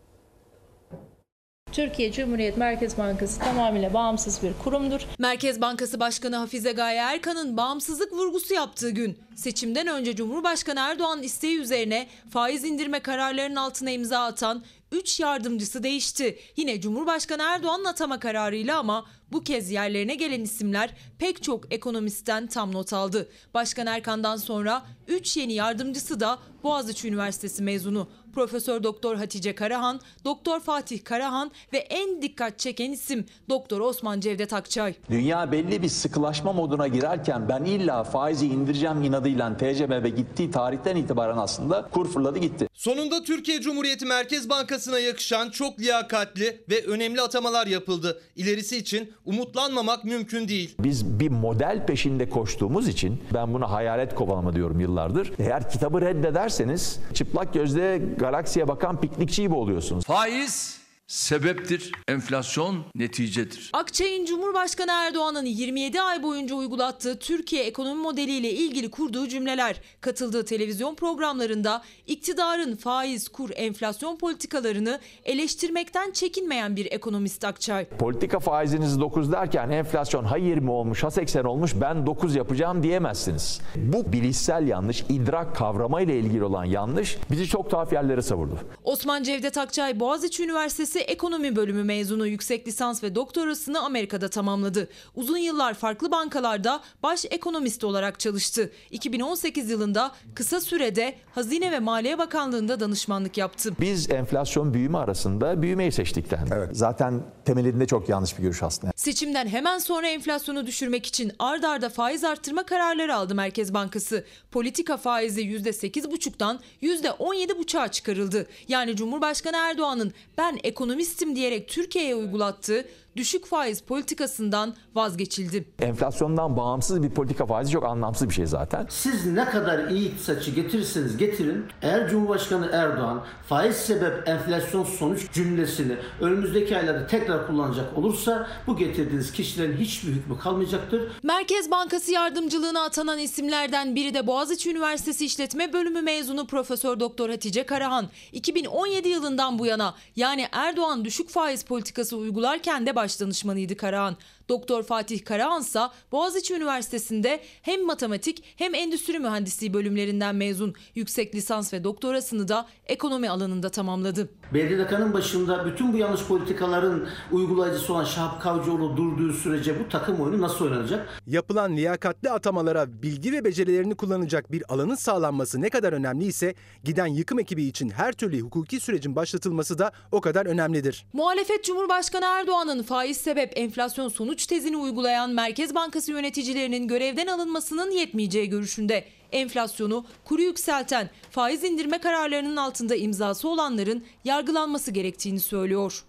Türkiye Cumhuriyet Merkez Bankası tamamıyla bağımsız bir kurumdur. Merkez Bankası Başkanı Hafize Gaye Erkan'ın bağımsızlık vurgusu yaptığı gün seçimden önce Cumhurbaşkanı Erdoğan isteği üzerine faiz indirme kararlarının altına imza atan 3 yardımcısı değişti. Yine Cumhurbaşkanı Erdoğan'ın atama kararıyla ama bu kez yerlerine gelen isimler pek çok ekonomistten tam not aldı. Başkan Erkan'dan sonra 3 yeni yardımcısı da Boğaziçi Üniversitesi mezunu. Profesör Doktor Hatice Karahan, Doktor Fatih Karahan ve en dikkat çeken isim Doktor Osman Cevdet Akçay. Dünya belli bir sıkılaşma moduna girerken ben illa faizi indireceğim inadıyla TCMB gittiği tarihten itibaren aslında kur fırladı gitti. Sonunda Türkiye Cumhuriyeti Merkez Bankası'na yakışan çok liyakatli ve önemli atamalar yapıldı. İlerisi için umutlanmamak mümkün değil. Biz bir model peşinde koştuğumuz için ben buna hayalet kovalama diyorum yıllardır. Eğer kitabı reddederseniz çıplak gözle galaksiye bakan piknikçi gibi oluyorsunuz. Faiz sebeptir, enflasyon neticedir. Akçay'ın Cumhurbaşkanı Erdoğan'ın 27 ay boyunca uygulattığı Türkiye ekonomi modeliyle ilgili kurduğu cümleler, katıldığı televizyon programlarında iktidarın faiz, kur, enflasyon politikalarını eleştirmekten çekinmeyen bir ekonomist Akçay. Politika faiziniz 9 derken enflasyon ha 20 olmuş ha 80 olmuş ben 9 yapacağım diyemezsiniz. Bu bilişsel yanlış, idrak kavramayla ilgili olan yanlış bizi çok tuhaf yerlere savurdu. Osman Cevdet Akçay Boğaziçi Üniversitesi Ekonomi Bölümü mezunu yüksek lisans ve doktorasını Amerika'da tamamladı. Uzun yıllar farklı bankalarda baş ekonomist olarak çalıştı. 2018 yılında kısa sürede Hazine ve Maliye Bakanlığı'nda danışmanlık yaptı. Biz enflasyon büyüme arasında büyümeyi seçtikten. Evet. Zaten temelinde çok yanlış bir görüş aslında. Seçimden hemen sonra enflasyonu düşürmek için ard arda faiz arttırma kararları aldı Merkez Bankası. Politika faizi %8,5'tan %17,5'a çıkarıldı. Yani Cumhurbaşkanı Erdoğan'ın ben ekonomistim diyerek Türkiye'ye uygulattığı düşük faiz politikasından vazgeçildi. Enflasyondan bağımsız bir politika faizi çok anlamsız bir şey zaten. Siz ne kadar iyi iktisatçı getirirseniz getirin eğer Cumhurbaşkanı Erdoğan faiz sebep enflasyon sonuç cümlesini önümüzdeki aylarda tekrar kullanacak olursa bu getirdiğiniz kişilerin hiçbir hükmü kalmayacaktır. Merkez Bankası yardımcılığına atanan isimlerden biri de Boğaziçi Üniversitesi İşletme Bölümü mezunu Profesör Doktor Hatice Karahan. 2017 yılından bu yana yani Erdoğan düşük faiz politikası uygularken de baş danışmanıydı Karahan. Doktor Fatih Karahan ise Boğaziçi Üniversitesi'nde hem matematik hem endüstri mühendisliği bölümlerinden mezun. Yüksek lisans ve doktorasını da ekonomi alanında tamamladı. BDDK'nın başında bütün bu yanlış politikaların uygulayıcısı olan Şahap Kavcıoğlu durduğu sürece bu takım oyunu nasıl oynanacak? Yapılan liyakatli atamalara bilgi ve becerilerini kullanacak bir alanın sağlanması ne kadar önemliyse giden yıkım ekibi için her türlü hukuki sürecin başlatılması da o kadar önemlidir. Muhalefet Cumhurbaşkanı Erdoğan'ın faiz sebep enflasyon sonuç tezini uygulayan Merkez Bankası yöneticilerinin görevden alınmasının yetmeyeceği görüşünde. Enflasyonu kuru yükselten faiz indirme kararlarının altında imzası olanların yargılanması gerektiğini söylüyor.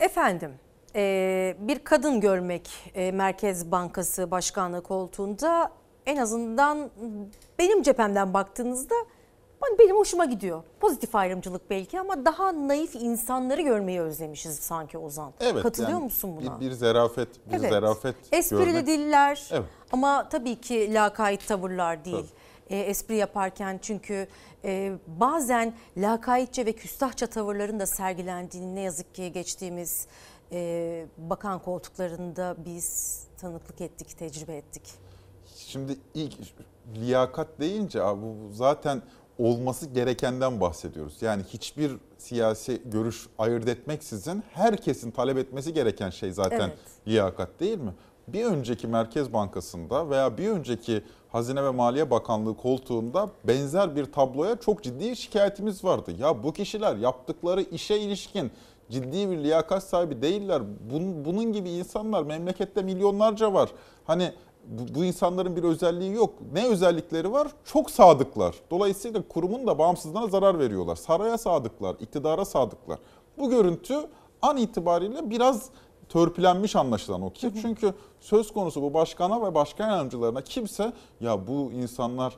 Efendim e, bir kadın görmek e, Merkez Bankası Başkanlığı koltuğunda en azından benim cephemden baktığınızda benim hoşuma gidiyor. Pozitif ayrımcılık belki ama daha naif insanları görmeyi özlemişiz sanki Ozan. Evet. Katılıyor yani musun buna? Bir, bir zerafet, bir evet. zerafet Esprili görmek. diller Evet. ama tabii ki lakayt tavırlar değil. E, espri yaparken çünkü e, bazen lakaytça ve küstahça tavırların da sergilendiğini ne yazık ki geçtiğimiz e, bakan koltuklarında biz tanıklık ettik, tecrübe ettik. Şimdi ilk liyakat deyince bu zaten olması gerekenden bahsediyoruz. Yani hiçbir siyasi görüş ayırt etmeksizin herkesin talep etmesi gereken şey zaten Evet. liyakat değil mi? Bir önceki Merkez Bankası'nda veya bir önceki Hazine ve Maliye Bakanlığı koltuğunda benzer bir tabloya çok ciddi şikayetimiz vardı. Ya bu kişiler yaptıkları işe ilişkin ciddi bir liyakat sahibi değiller. Bunun, bunun gibi insanlar memlekette milyonlarca var. Hani bu, bu insanların bir özelliği yok. Ne özellikleri var? Çok sadıklar. Dolayısıyla kurumun da bağımsızlığına zarar veriyorlar. Saraya sadıklar, iktidara sadıklar. Bu görüntü an itibariyle biraz törpülenmiş anlaşılan o ki. Çünkü söz konusu bu başkana ve başkan yardımcılarına kimse ya bu insanlar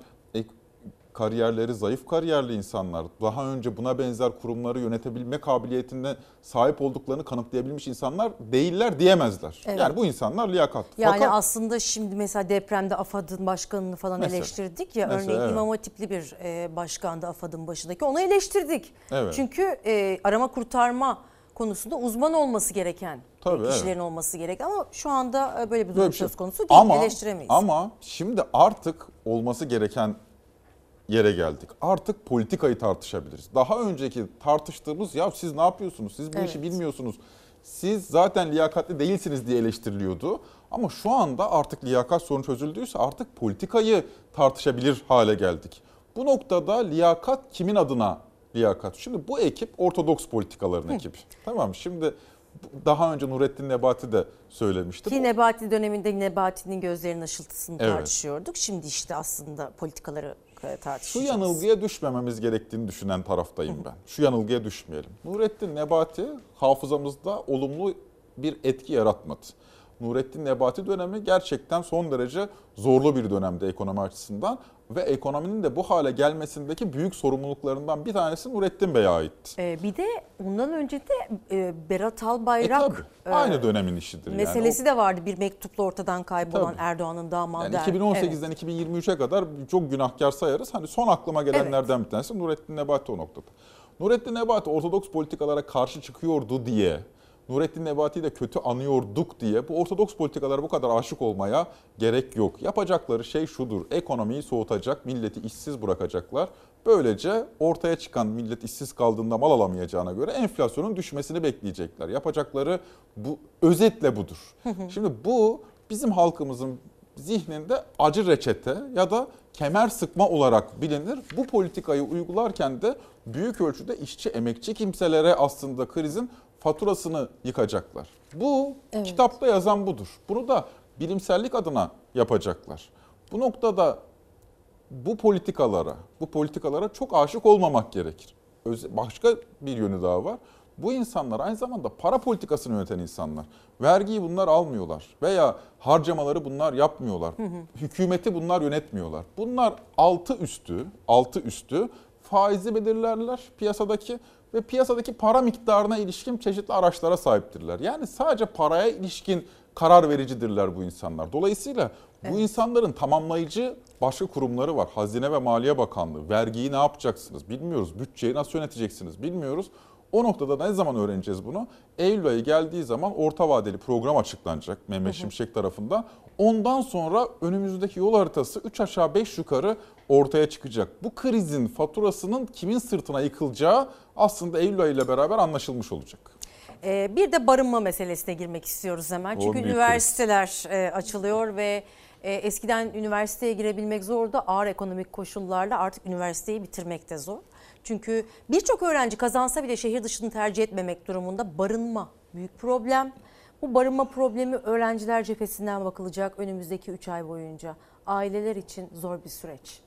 kariyerleri zayıf kariyerli insanlar, daha önce buna benzer kurumları yönetebilme kabiliyetine sahip olduklarını kanıtlayabilmiş insanlar değiller diyemezler. Evet. Yani bu insanlar liyakatlı. Yani Fakat aslında şimdi mesela depremde AFAD'ın başkanını falan Mesela. eleştirdik ya. Mesela, örneğin evet. İmam Hatipli bir e, başkandı AFAD'ın başındaki. Onu eleştirdik. Evet. Çünkü e, arama kurtarma konusunda uzman olması gereken Tabii, evet. kişilerin olması gereken ama şu anda e, böyle bir durum şey. söz konusu değil. Ama, eleştiremeyiz. ama şimdi artık olması gereken yere geldik. Artık politikayı tartışabiliriz. Daha önceki tartıştığımız ya siz ne yapıyorsunuz? Siz bu Evet. işi bilmiyorsunuz. Siz zaten liyakatli değilsiniz diye eleştiriliyordu. Ama şu anda artık liyakat sorunu çözüldüyse artık politikayı tartışabilir hale geldik. Bu noktada liyakat kimin adına liyakat? Şimdi bu ekip ortodoks politikaların ekibi. Tamam şimdi daha önce Nurettin Nebati de söylemişti. Ki Nebati döneminde Nebati'nin gözlerinin ışıltısını Evet. tartışıyorduk. Şimdi işte aslında politikaları e, Şu tartışacağız. yanılgıya düşmememiz gerektiğini düşünen taraftayım ben. Şu yanılgıya düşmeyelim. Nurettin Nebati hafızamızda olumlu bir etki yaratmadı. Nurettin Nebati dönemi gerçekten son derece zorlu bir dönemde ekonomi açısından ve ekonominin de bu hale gelmesindeki büyük sorumluluklarından bir tanesi Nurettin Bey'e aitti. E, bir de ondan önce de e, Berat E Albayrak tabii, aynı dönemin işidir. meselesi yani. de vardı. Bir mektupla ortadan kaybolan Tabii. Erdoğan'ın damadı. Yani Er- 2018'den 2023'e kadar çok günahkar sayarız. Hani son aklıma gelenlerden bir tanesi Nurettin Nebati o noktada. Nurettin Nebati ortodoks politikalara karşı çıkıyordu diye, Nurettin Nebati'yi de kötü anıyorduk diye bu ortodoks politikalara bu kadar aşık olmaya gerek yok. Yapacakları şey şudur, ekonomiyi soğutacak, milleti işsiz bırakacaklar. Böylece ortaya çıkan millet işsiz kaldığında mal alamayacağına göre enflasyonun düşmesini bekleyecekler. Yapacakları bu özetle budur. Şimdi bu bizim halkımızın zihninde acı reçete ya da kemer sıkma olarak bilinir. Bu politikayı uygularken de büyük ölçüde işçi emekçi kimselere aslında krizin faturasını yıkacaklar. Bu kitapta yazan budur. Bunu da bilimsellik adına yapacaklar. Bu noktada bu politikalara, bu politikalara çok aşık olmamak gerekir. Öz- Başka bir yönü daha var. Bu insanlar aynı zamanda para politikasını yöneten insanlar. Vergiyi bunlar almıyorlar veya harcamaları bunlar yapmıyorlar. Hükümeti bunlar yönetmiyorlar. Bunlar altı üstü, altı üstü faizi belirlerler piyasadaki ve piyasadaki para miktarına ilişkin çeşitli araçlara sahiptirler. Yani sadece paraya ilişkin karar vericidirler bu insanlar. Dolayısıyla bu insanların tamamlayıcı başka kurumları var. Hazine ve Maliye Bakanlığı. Vergiyi ne yapacaksınız bilmiyoruz. Bütçeyi nasıl yöneteceksiniz bilmiyoruz. O noktada ne zaman öğreneceğiz bunu? Eylül ayı geldiği zaman orta vadeli program açıklanacak Mehmet Şimşek tarafından. Ondan sonra önümüzdeki yol haritası 3 aşağı 5 yukarı ortaya çıkacak. Bu krizin faturasının kimin sırtına yıkılacağı aslında Eylül ayı ile beraber anlaşılmış olacak. Ee, bir de barınma meselesine girmek istiyoruz hemen. O Çünkü büyük üniversiteler e, açılıyor ve e, eskiden üniversiteye girebilmek zordu. Ağır ekonomik koşullarla artık üniversiteyi bitirmek de zor. Çünkü birçok öğrenci kazansa bile şehir dışını tercih etmemek durumunda barınma büyük problem. Bu barınma problemi öğrenciler cephesinden bakılacak önümüzdeki 3 ay boyunca. Aileler için zor bir süreç.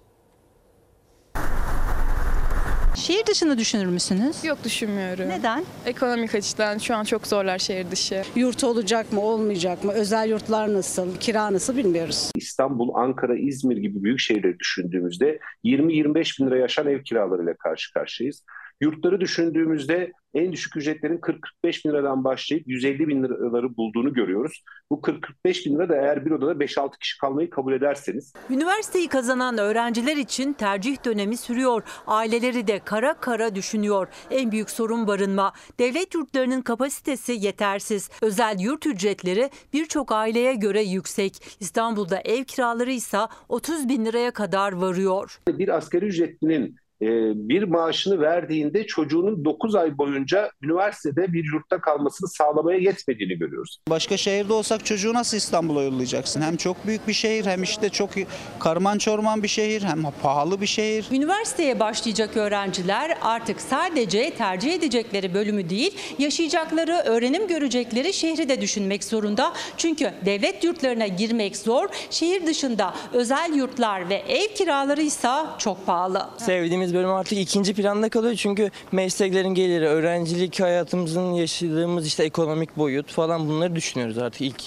Şehir dışını düşünür müsünüz? Yok düşünmüyorum. Neden? Ekonomik açıdan şu an çok zorlar şehir dışı. Yurt olacak mı olmayacak mı? Özel yurtlar nasıl? Kira nasıl bilmiyoruz. İstanbul, Ankara, İzmir gibi büyük şehirleri düşündüğümüzde 20-25 bin lira yaşayan ev kiralarıyla karşı karşıyayız. Yurtları düşündüğümüzde en düşük ücretlerin 40-45 bin liradan başlayıp 150 bin liraları bulduğunu görüyoruz. Bu 40-45 bin lira da eğer bir odada 5-6 kişi kalmayı kabul ederseniz Üniversiteyi kazanan öğrenciler için tercih dönemi sürüyor. Aileleri de kara kara düşünüyor. En büyük sorun barınma. Devlet yurtlarının kapasitesi yetersiz. Özel yurt ücretleri birçok aileye göre yüksek. İstanbul'da ev kiraları ise 30 bin liraya kadar varıyor. bir asgari ücretlinin e, bir maaşını verdiğinde çocuğunun 9 ay boyunca üniversitede bir yurtta kalmasını sağlamaya yetmediğini görüyoruz. Başka şehirde olsak çocuğu nasıl İstanbul'a yollayacaksın? Hem çok büyük bir şehir hem işte çok karman çorman bir şehir hem pahalı bir şehir. Üniversiteye başlayacak öğrenciler artık sadece tercih edecekleri bölümü değil, yaşayacakları, öğrenim görecekleri şehri de düşünmek zorunda. Çünkü devlet yurtlarına girmek zor, şehir dışında özel yurtlar ve ev kiraları ise çok pahalı. Sevdiğimiz bölüm artık ikinci planda kalıyor çünkü mesleklerin geliri, öğrencilik hayatımızın yaşadığımız işte ekonomik boyut falan bunları düşünüyoruz artık ilk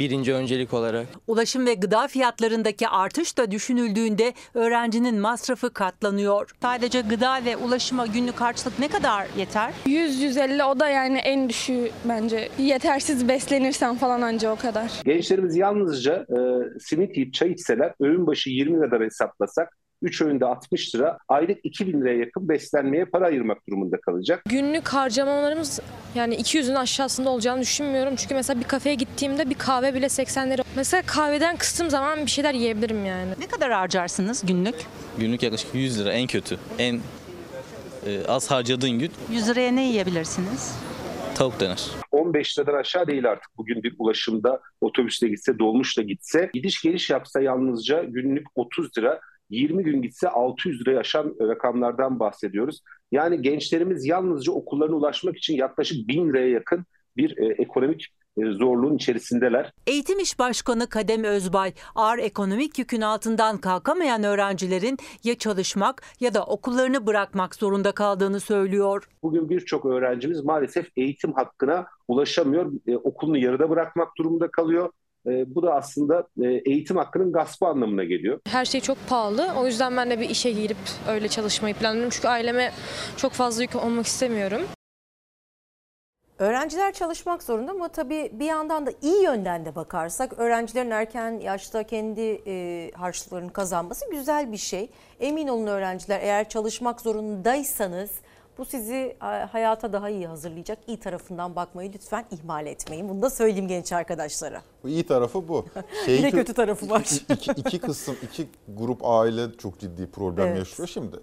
birinci öncelik olarak. Ulaşım ve gıda fiyatlarındaki artış da düşünüldüğünde öğrencinin masrafı katlanıyor. Sadece gıda ve ulaşıma günlük harçlık ne kadar yeter? 100-150 o da yani en düşüğü bence. Yetersiz beslenirsen falan anca o kadar. Gençlerimiz yalnızca e, simit yiyip çay içseler öğün başı 20 liradan hesaplasak 3 öğünde 60 lira, aylık 2000 liraya yakın beslenmeye para ayırmak durumunda kalacak. Günlük harcamalarımız yani 200'ün aşağısında olacağını düşünmüyorum. Çünkü mesela bir kafeye gittiğimde bir kahve bile 80 lira. Mesela kahveden kıstığım zaman bir şeyler yiyebilirim yani. Ne kadar harcarsınız günlük? Günlük yaklaşık 100 lira en kötü. En e, az harcadığın gün 100 liraya ne yiyebilirsiniz? tavuk döner. 15 liradan aşağı değil artık bugün bir ulaşımda otobüsle gitse, dolmuşla gitse. Gidiş geliş yapsa yalnızca günlük 30 lira, 20 gün gitse 600 liraya aşan rakamlardan bahsediyoruz. Yani gençlerimiz yalnızca okullarına ulaşmak için yaklaşık 1000 liraya yakın bir e, ekonomik e, zorluğun içerisindeler. Eğitim İş Başkanı Kadem Özbay, ağır ekonomik yükün altından kalkamayan öğrencilerin ya çalışmak ya da okullarını bırakmak zorunda kaldığını söylüyor. Bugün birçok öğrencimiz maalesef eğitim hakkına ulaşamıyor. E, okulunu yarıda bırakmak durumunda kalıyor. E, bu da aslında e, eğitim hakkının gaspı anlamına geliyor. Her şey çok pahalı. O yüzden ben de bir işe girip öyle çalışmayı planlıyorum. Çünkü aileme çok fazla yük olmak istemiyorum. Öğrenciler çalışmak zorunda ama tabii bir yandan da iyi yönden de bakarsak öğrencilerin erken yaşta kendi e, harçlıklarını kazanması güzel bir şey. Emin olun öğrenciler eğer çalışmak zorundaysanız bu sizi e, hayata daha iyi hazırlayacak. İyi tarafından bakmayı lütfen ihmal etmeyin. Bunu da söyleyeyim genç arkadaşlara. Bu iyi tarafı bu. Bir de kötü tarafı var. İki, iki, iki kısım, iki grup aile çok ciddi problem Evet. yaşıyor. Şimdi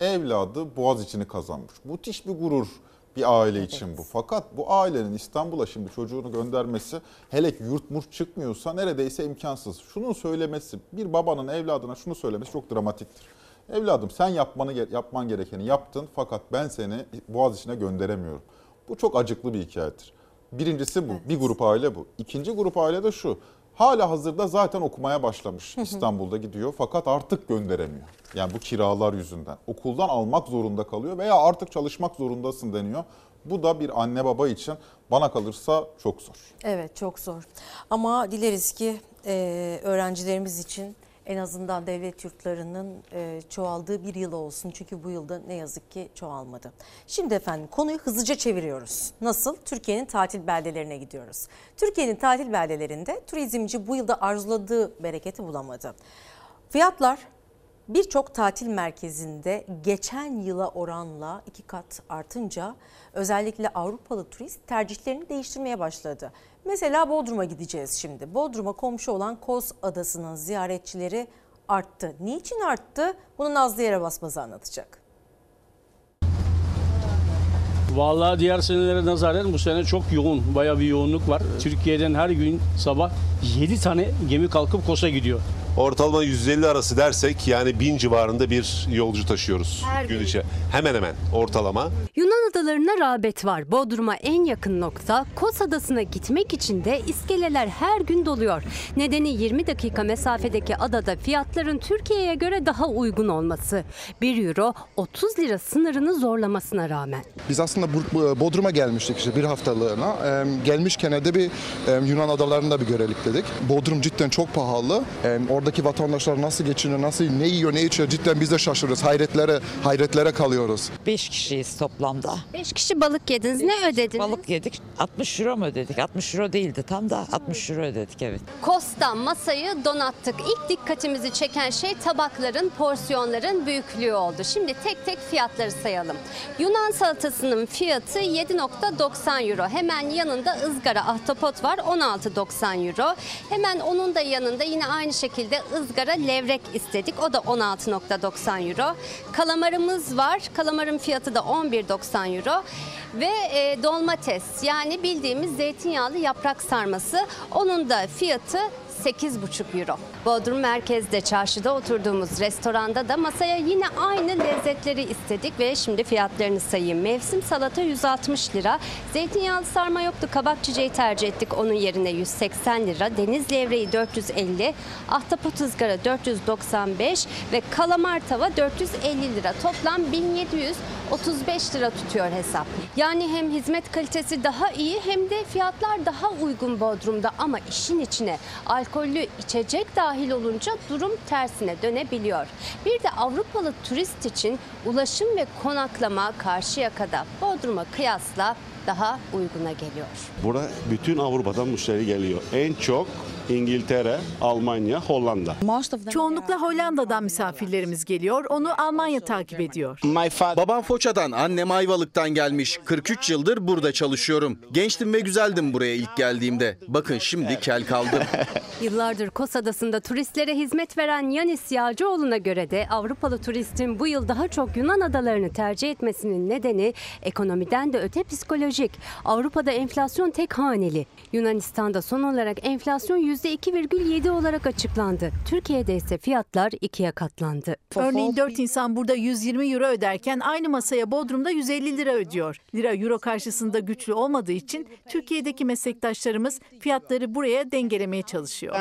evladı boğaz içini kazanmış. Müthiş bir gurur bir aile için bu. Fakat bu ailenin İstanbul'a şimdi çocuğunu göndermesi hele yurt murt çıkmıyorsa neredeyse imkansız. Şunun söylemesi bir babanın evladına şunu söylemesi çok dramatiktir. Evladım sen yapmanı yapman gerekeni yaptın fakat ben seni boğaz içine gönderemiyorum. Bu çok acıklı bir hikayedir. Birincisi bu. Bir grup aile bu. İkinci grup aile de şu. Hala hazırda zaten okumaya başlamış. İstanbul'da gidiyor fakat artık gönderemiyor. Yani bu kiralar yüzünden. Okuldan almak zorunda kalıyor veya artık çalışmak zorundasın deniyor. Bu da bir anne baba için bana kalırsa çok zor. Evet çok zor. Ama dileriz ki e, öğrencilerimiz için en azından devlet yurtlarının e, çoğaldığı bir yıl olsun. Çünkü bu yılda ne yazık ki çoğalmadı. Şimdi efendim konuyu hızlıca çeviriyoruz. Nasıl? Türkiye'nin tatil beldelerine gidiyoruz. Türkiye'nin tatil beldelerinde turizmci bu yılda arzuladığı bereketi bulamadı. Fiyatlar birçok tatil merkezinde geçen yıla oranla iki kat artınca özellikle Avrupalı turist tercihlerini değiştirmeye başladı. Mesela Bodrum'a gideceğiz şimdi. Bodrum'a komşu olan Kos Adası'nın ziyaretçileri arttı. Niçin arttı? Bunu Nazlı Yere Basmaz'ı anlatacak. Vallahi diğer senelere nazaran bu sene çok yoğun, bayağı bir yoğunluk var. Türkiye'den her gün sabah 7 tane gemi kalkıp Kos'a gidiyor. Ortalama 150 arası dersek yani 1000 civarında bir yolcu taşıyoruz Her gün içi. Hemen hemen ortalama. Yunan adalarına rağbet var. Bodrum'a en yakın nokta Kos Adası'na gitmek için de iskeleler her gün doluyor. Nedeni 20 dakika mesafedeki adada fiyatların Türkiye'ye göre daha uygun olması. 1 euro 30 lira sınırını zorlamasına rağmen. Biz aslında Bodrum'a gelmiştik işte bir haftalığına. Gelmişken de bir Yunan adalarında bir görelik dedik. Bodrum cidden çok pahalı. Ee, oradaki vatandaşlar nasıl geçiniyor, nasıl ne yiyor, ne içiyor cidden biz de şaşırıyoruz. Hayretlere, hayretlere kalıyoruz. 5 kişiyiz toplamda. 5 kişi balık yediniz. Ne ödediniz? Balık yedik. 60 euro mu ödedik? 60 euro değildi tam da 60 euro ödedik evet. Kos'ta masayı donattık. İlk dikkatimizi çeken şey tabakların, porsiyonların büyüklüğü oldu. Şimdi tek tek fiyatları sayalım. Yunan salatasının fiyatı 7.90 euro. Hemen yanında ızgara ahtapot var 16.90 euro. Hemen onun da yanında yine aynı şekilde ızgara levrek istedik. O da 16.90 euro. Kalamarımız var. Kalamarın fiyatı da 11.90 euro. Ve e, dolmates yani bildiğimiz zeytinyağlı yaprak sarması. Onun da fiyatı 8,5 euro. Bodrum merkezde çarşıda oturduğumuz restoranda da masaya yine aynı lezzetleri istedik ve şimdi fiyatlarını sayayım. Mevsim salata 160 lira. Zeytinyağlı sarma yoktu. Kabak çiçeği tercih ettik. Onun yerine 180 lira. Deniz levreği 450. Ahtapot ızgara 495 ve kalamar tava 450 lira. Toplam 35 lira tutuyor hesap. Yani hem hizmet kalitesi daha iyi hem de fiyatlar daha uygun Bodrum'da ama işin içine alkollü içecek dahil olunca durum tersine dönebiliyor. Bir de Avrupalı turist için ulaşım ve konaklama Karşıyaka'da Bodrum'a kıyasla daha uyguna geliyor. Burada bütün Avrupa'dan müşteri geliyor. En çok İngiltere, Almanya, Hollanda. Çoğunlukla Hollanda'dan misafirlerimiz geliyor. Onu Almanya takip ediyor. Babam Foça'dan, annem Ayvalık'tan gelmiş. 43 yıldır burada çalışıyorum. Gençtim ve güzeldim buraya ilk geldiğimde. Bakın şimdi kel kaldım. Yıllardır Kos Adası'nda turistlere hizmet veren Yanis Yağcıoğlu'na göre de Avrupalı turistin bu yıl daha çok Yunan adalarını tercih etmesinin nedeni ekonomiden de öte psikolojik. Avrupa'da enflasyon tek haneli. Yunanistan'da son olarak enflasyon %2,7 olarak açıklandı. Türkiye'de ise fiyatlar ikiye katlandı. Örneğin 4 insan burada 120 euro öderken aynı masaya Bodrum'da 150 lira ödüyor. Lira euro karşısında güçlü olmadığı için Türkiye'deki meslektaşlarımız fiyatları buraya dengelemeye çalışıyor.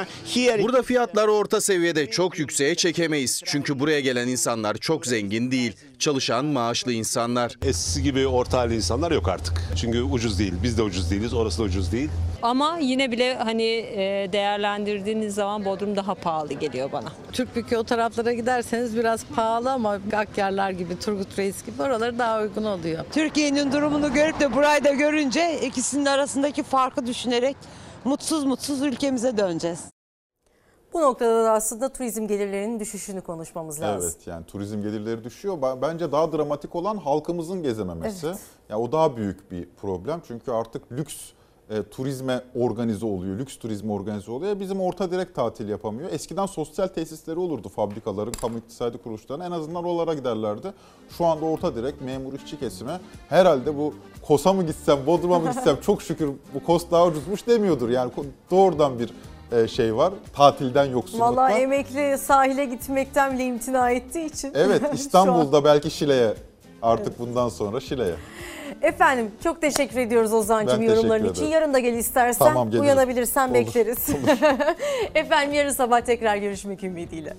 Burada fiyatlar orta seviyede çok yükseğe çekemeyiz. Çünkü buraya gelen insanlar çok zengin değil. Çalışan maaşlı insanlar. Eskisi gibi orta halli insanlar yok artık. Çünkü ucuz değil. Biz de ucuz değiliz. Orası da ucuz değil. Ama yine bile hani e, değerlendirdiğiniz zaman Bodrum daha pahalı geliyor bana. Türkbükü o taraflara giderseniz biraz pahalı ama Akyarlar gibi, Turgut Reis gibi oraları daha uygun oluyor. Türkiye'nin durumunu görüp de burayı da görünce ikisinin arasındaki farkı düşünerek mutsuz mutsuz ülkemize döneceğiz. Bu noktada da aslında turizm gelirlerinin düşüşünü konuşmamız lazım. Evet yani turizm gelirleri düşüyor. Bence daha dramatik olan halkımızın gezememesi. Evet. Yani o daha büyük bir problem. Çünkü artık lüks e, turizme organize oluyor. Lüks turizme organize oluyor. Bizim orta direkt tatil yapamıyor. Eskiden sosyal tesisleri olurdu fabrikaların, kamu iktisadi kuruluşların. En azından oralara giderlerdi. Şu anda orta direkt memur işçi kesime herhalde bu Kosa mı gitsem, Bodrum'a mı gitsem çok şükür bu Kos daha ucuzmuş demiyordur. Yani doğrudan bir e, şey var. Tatilden yoksulluktan. Vallahi emekli sahile gitmekten bile imtina ettiği için. Evet İstanbul'da belki Şile'ye artık bundan sonra Şile'ye. Efendim çok teşekkür ediyoruz Ozan'cığım Ben teşekkür yorumların için. ederim. Yarın da gel istersen. Tamam, gelirim. Uyanabilirsen Olur, bekleriz. Efendim yarın sabah tekrar görüşmek ümidiyle.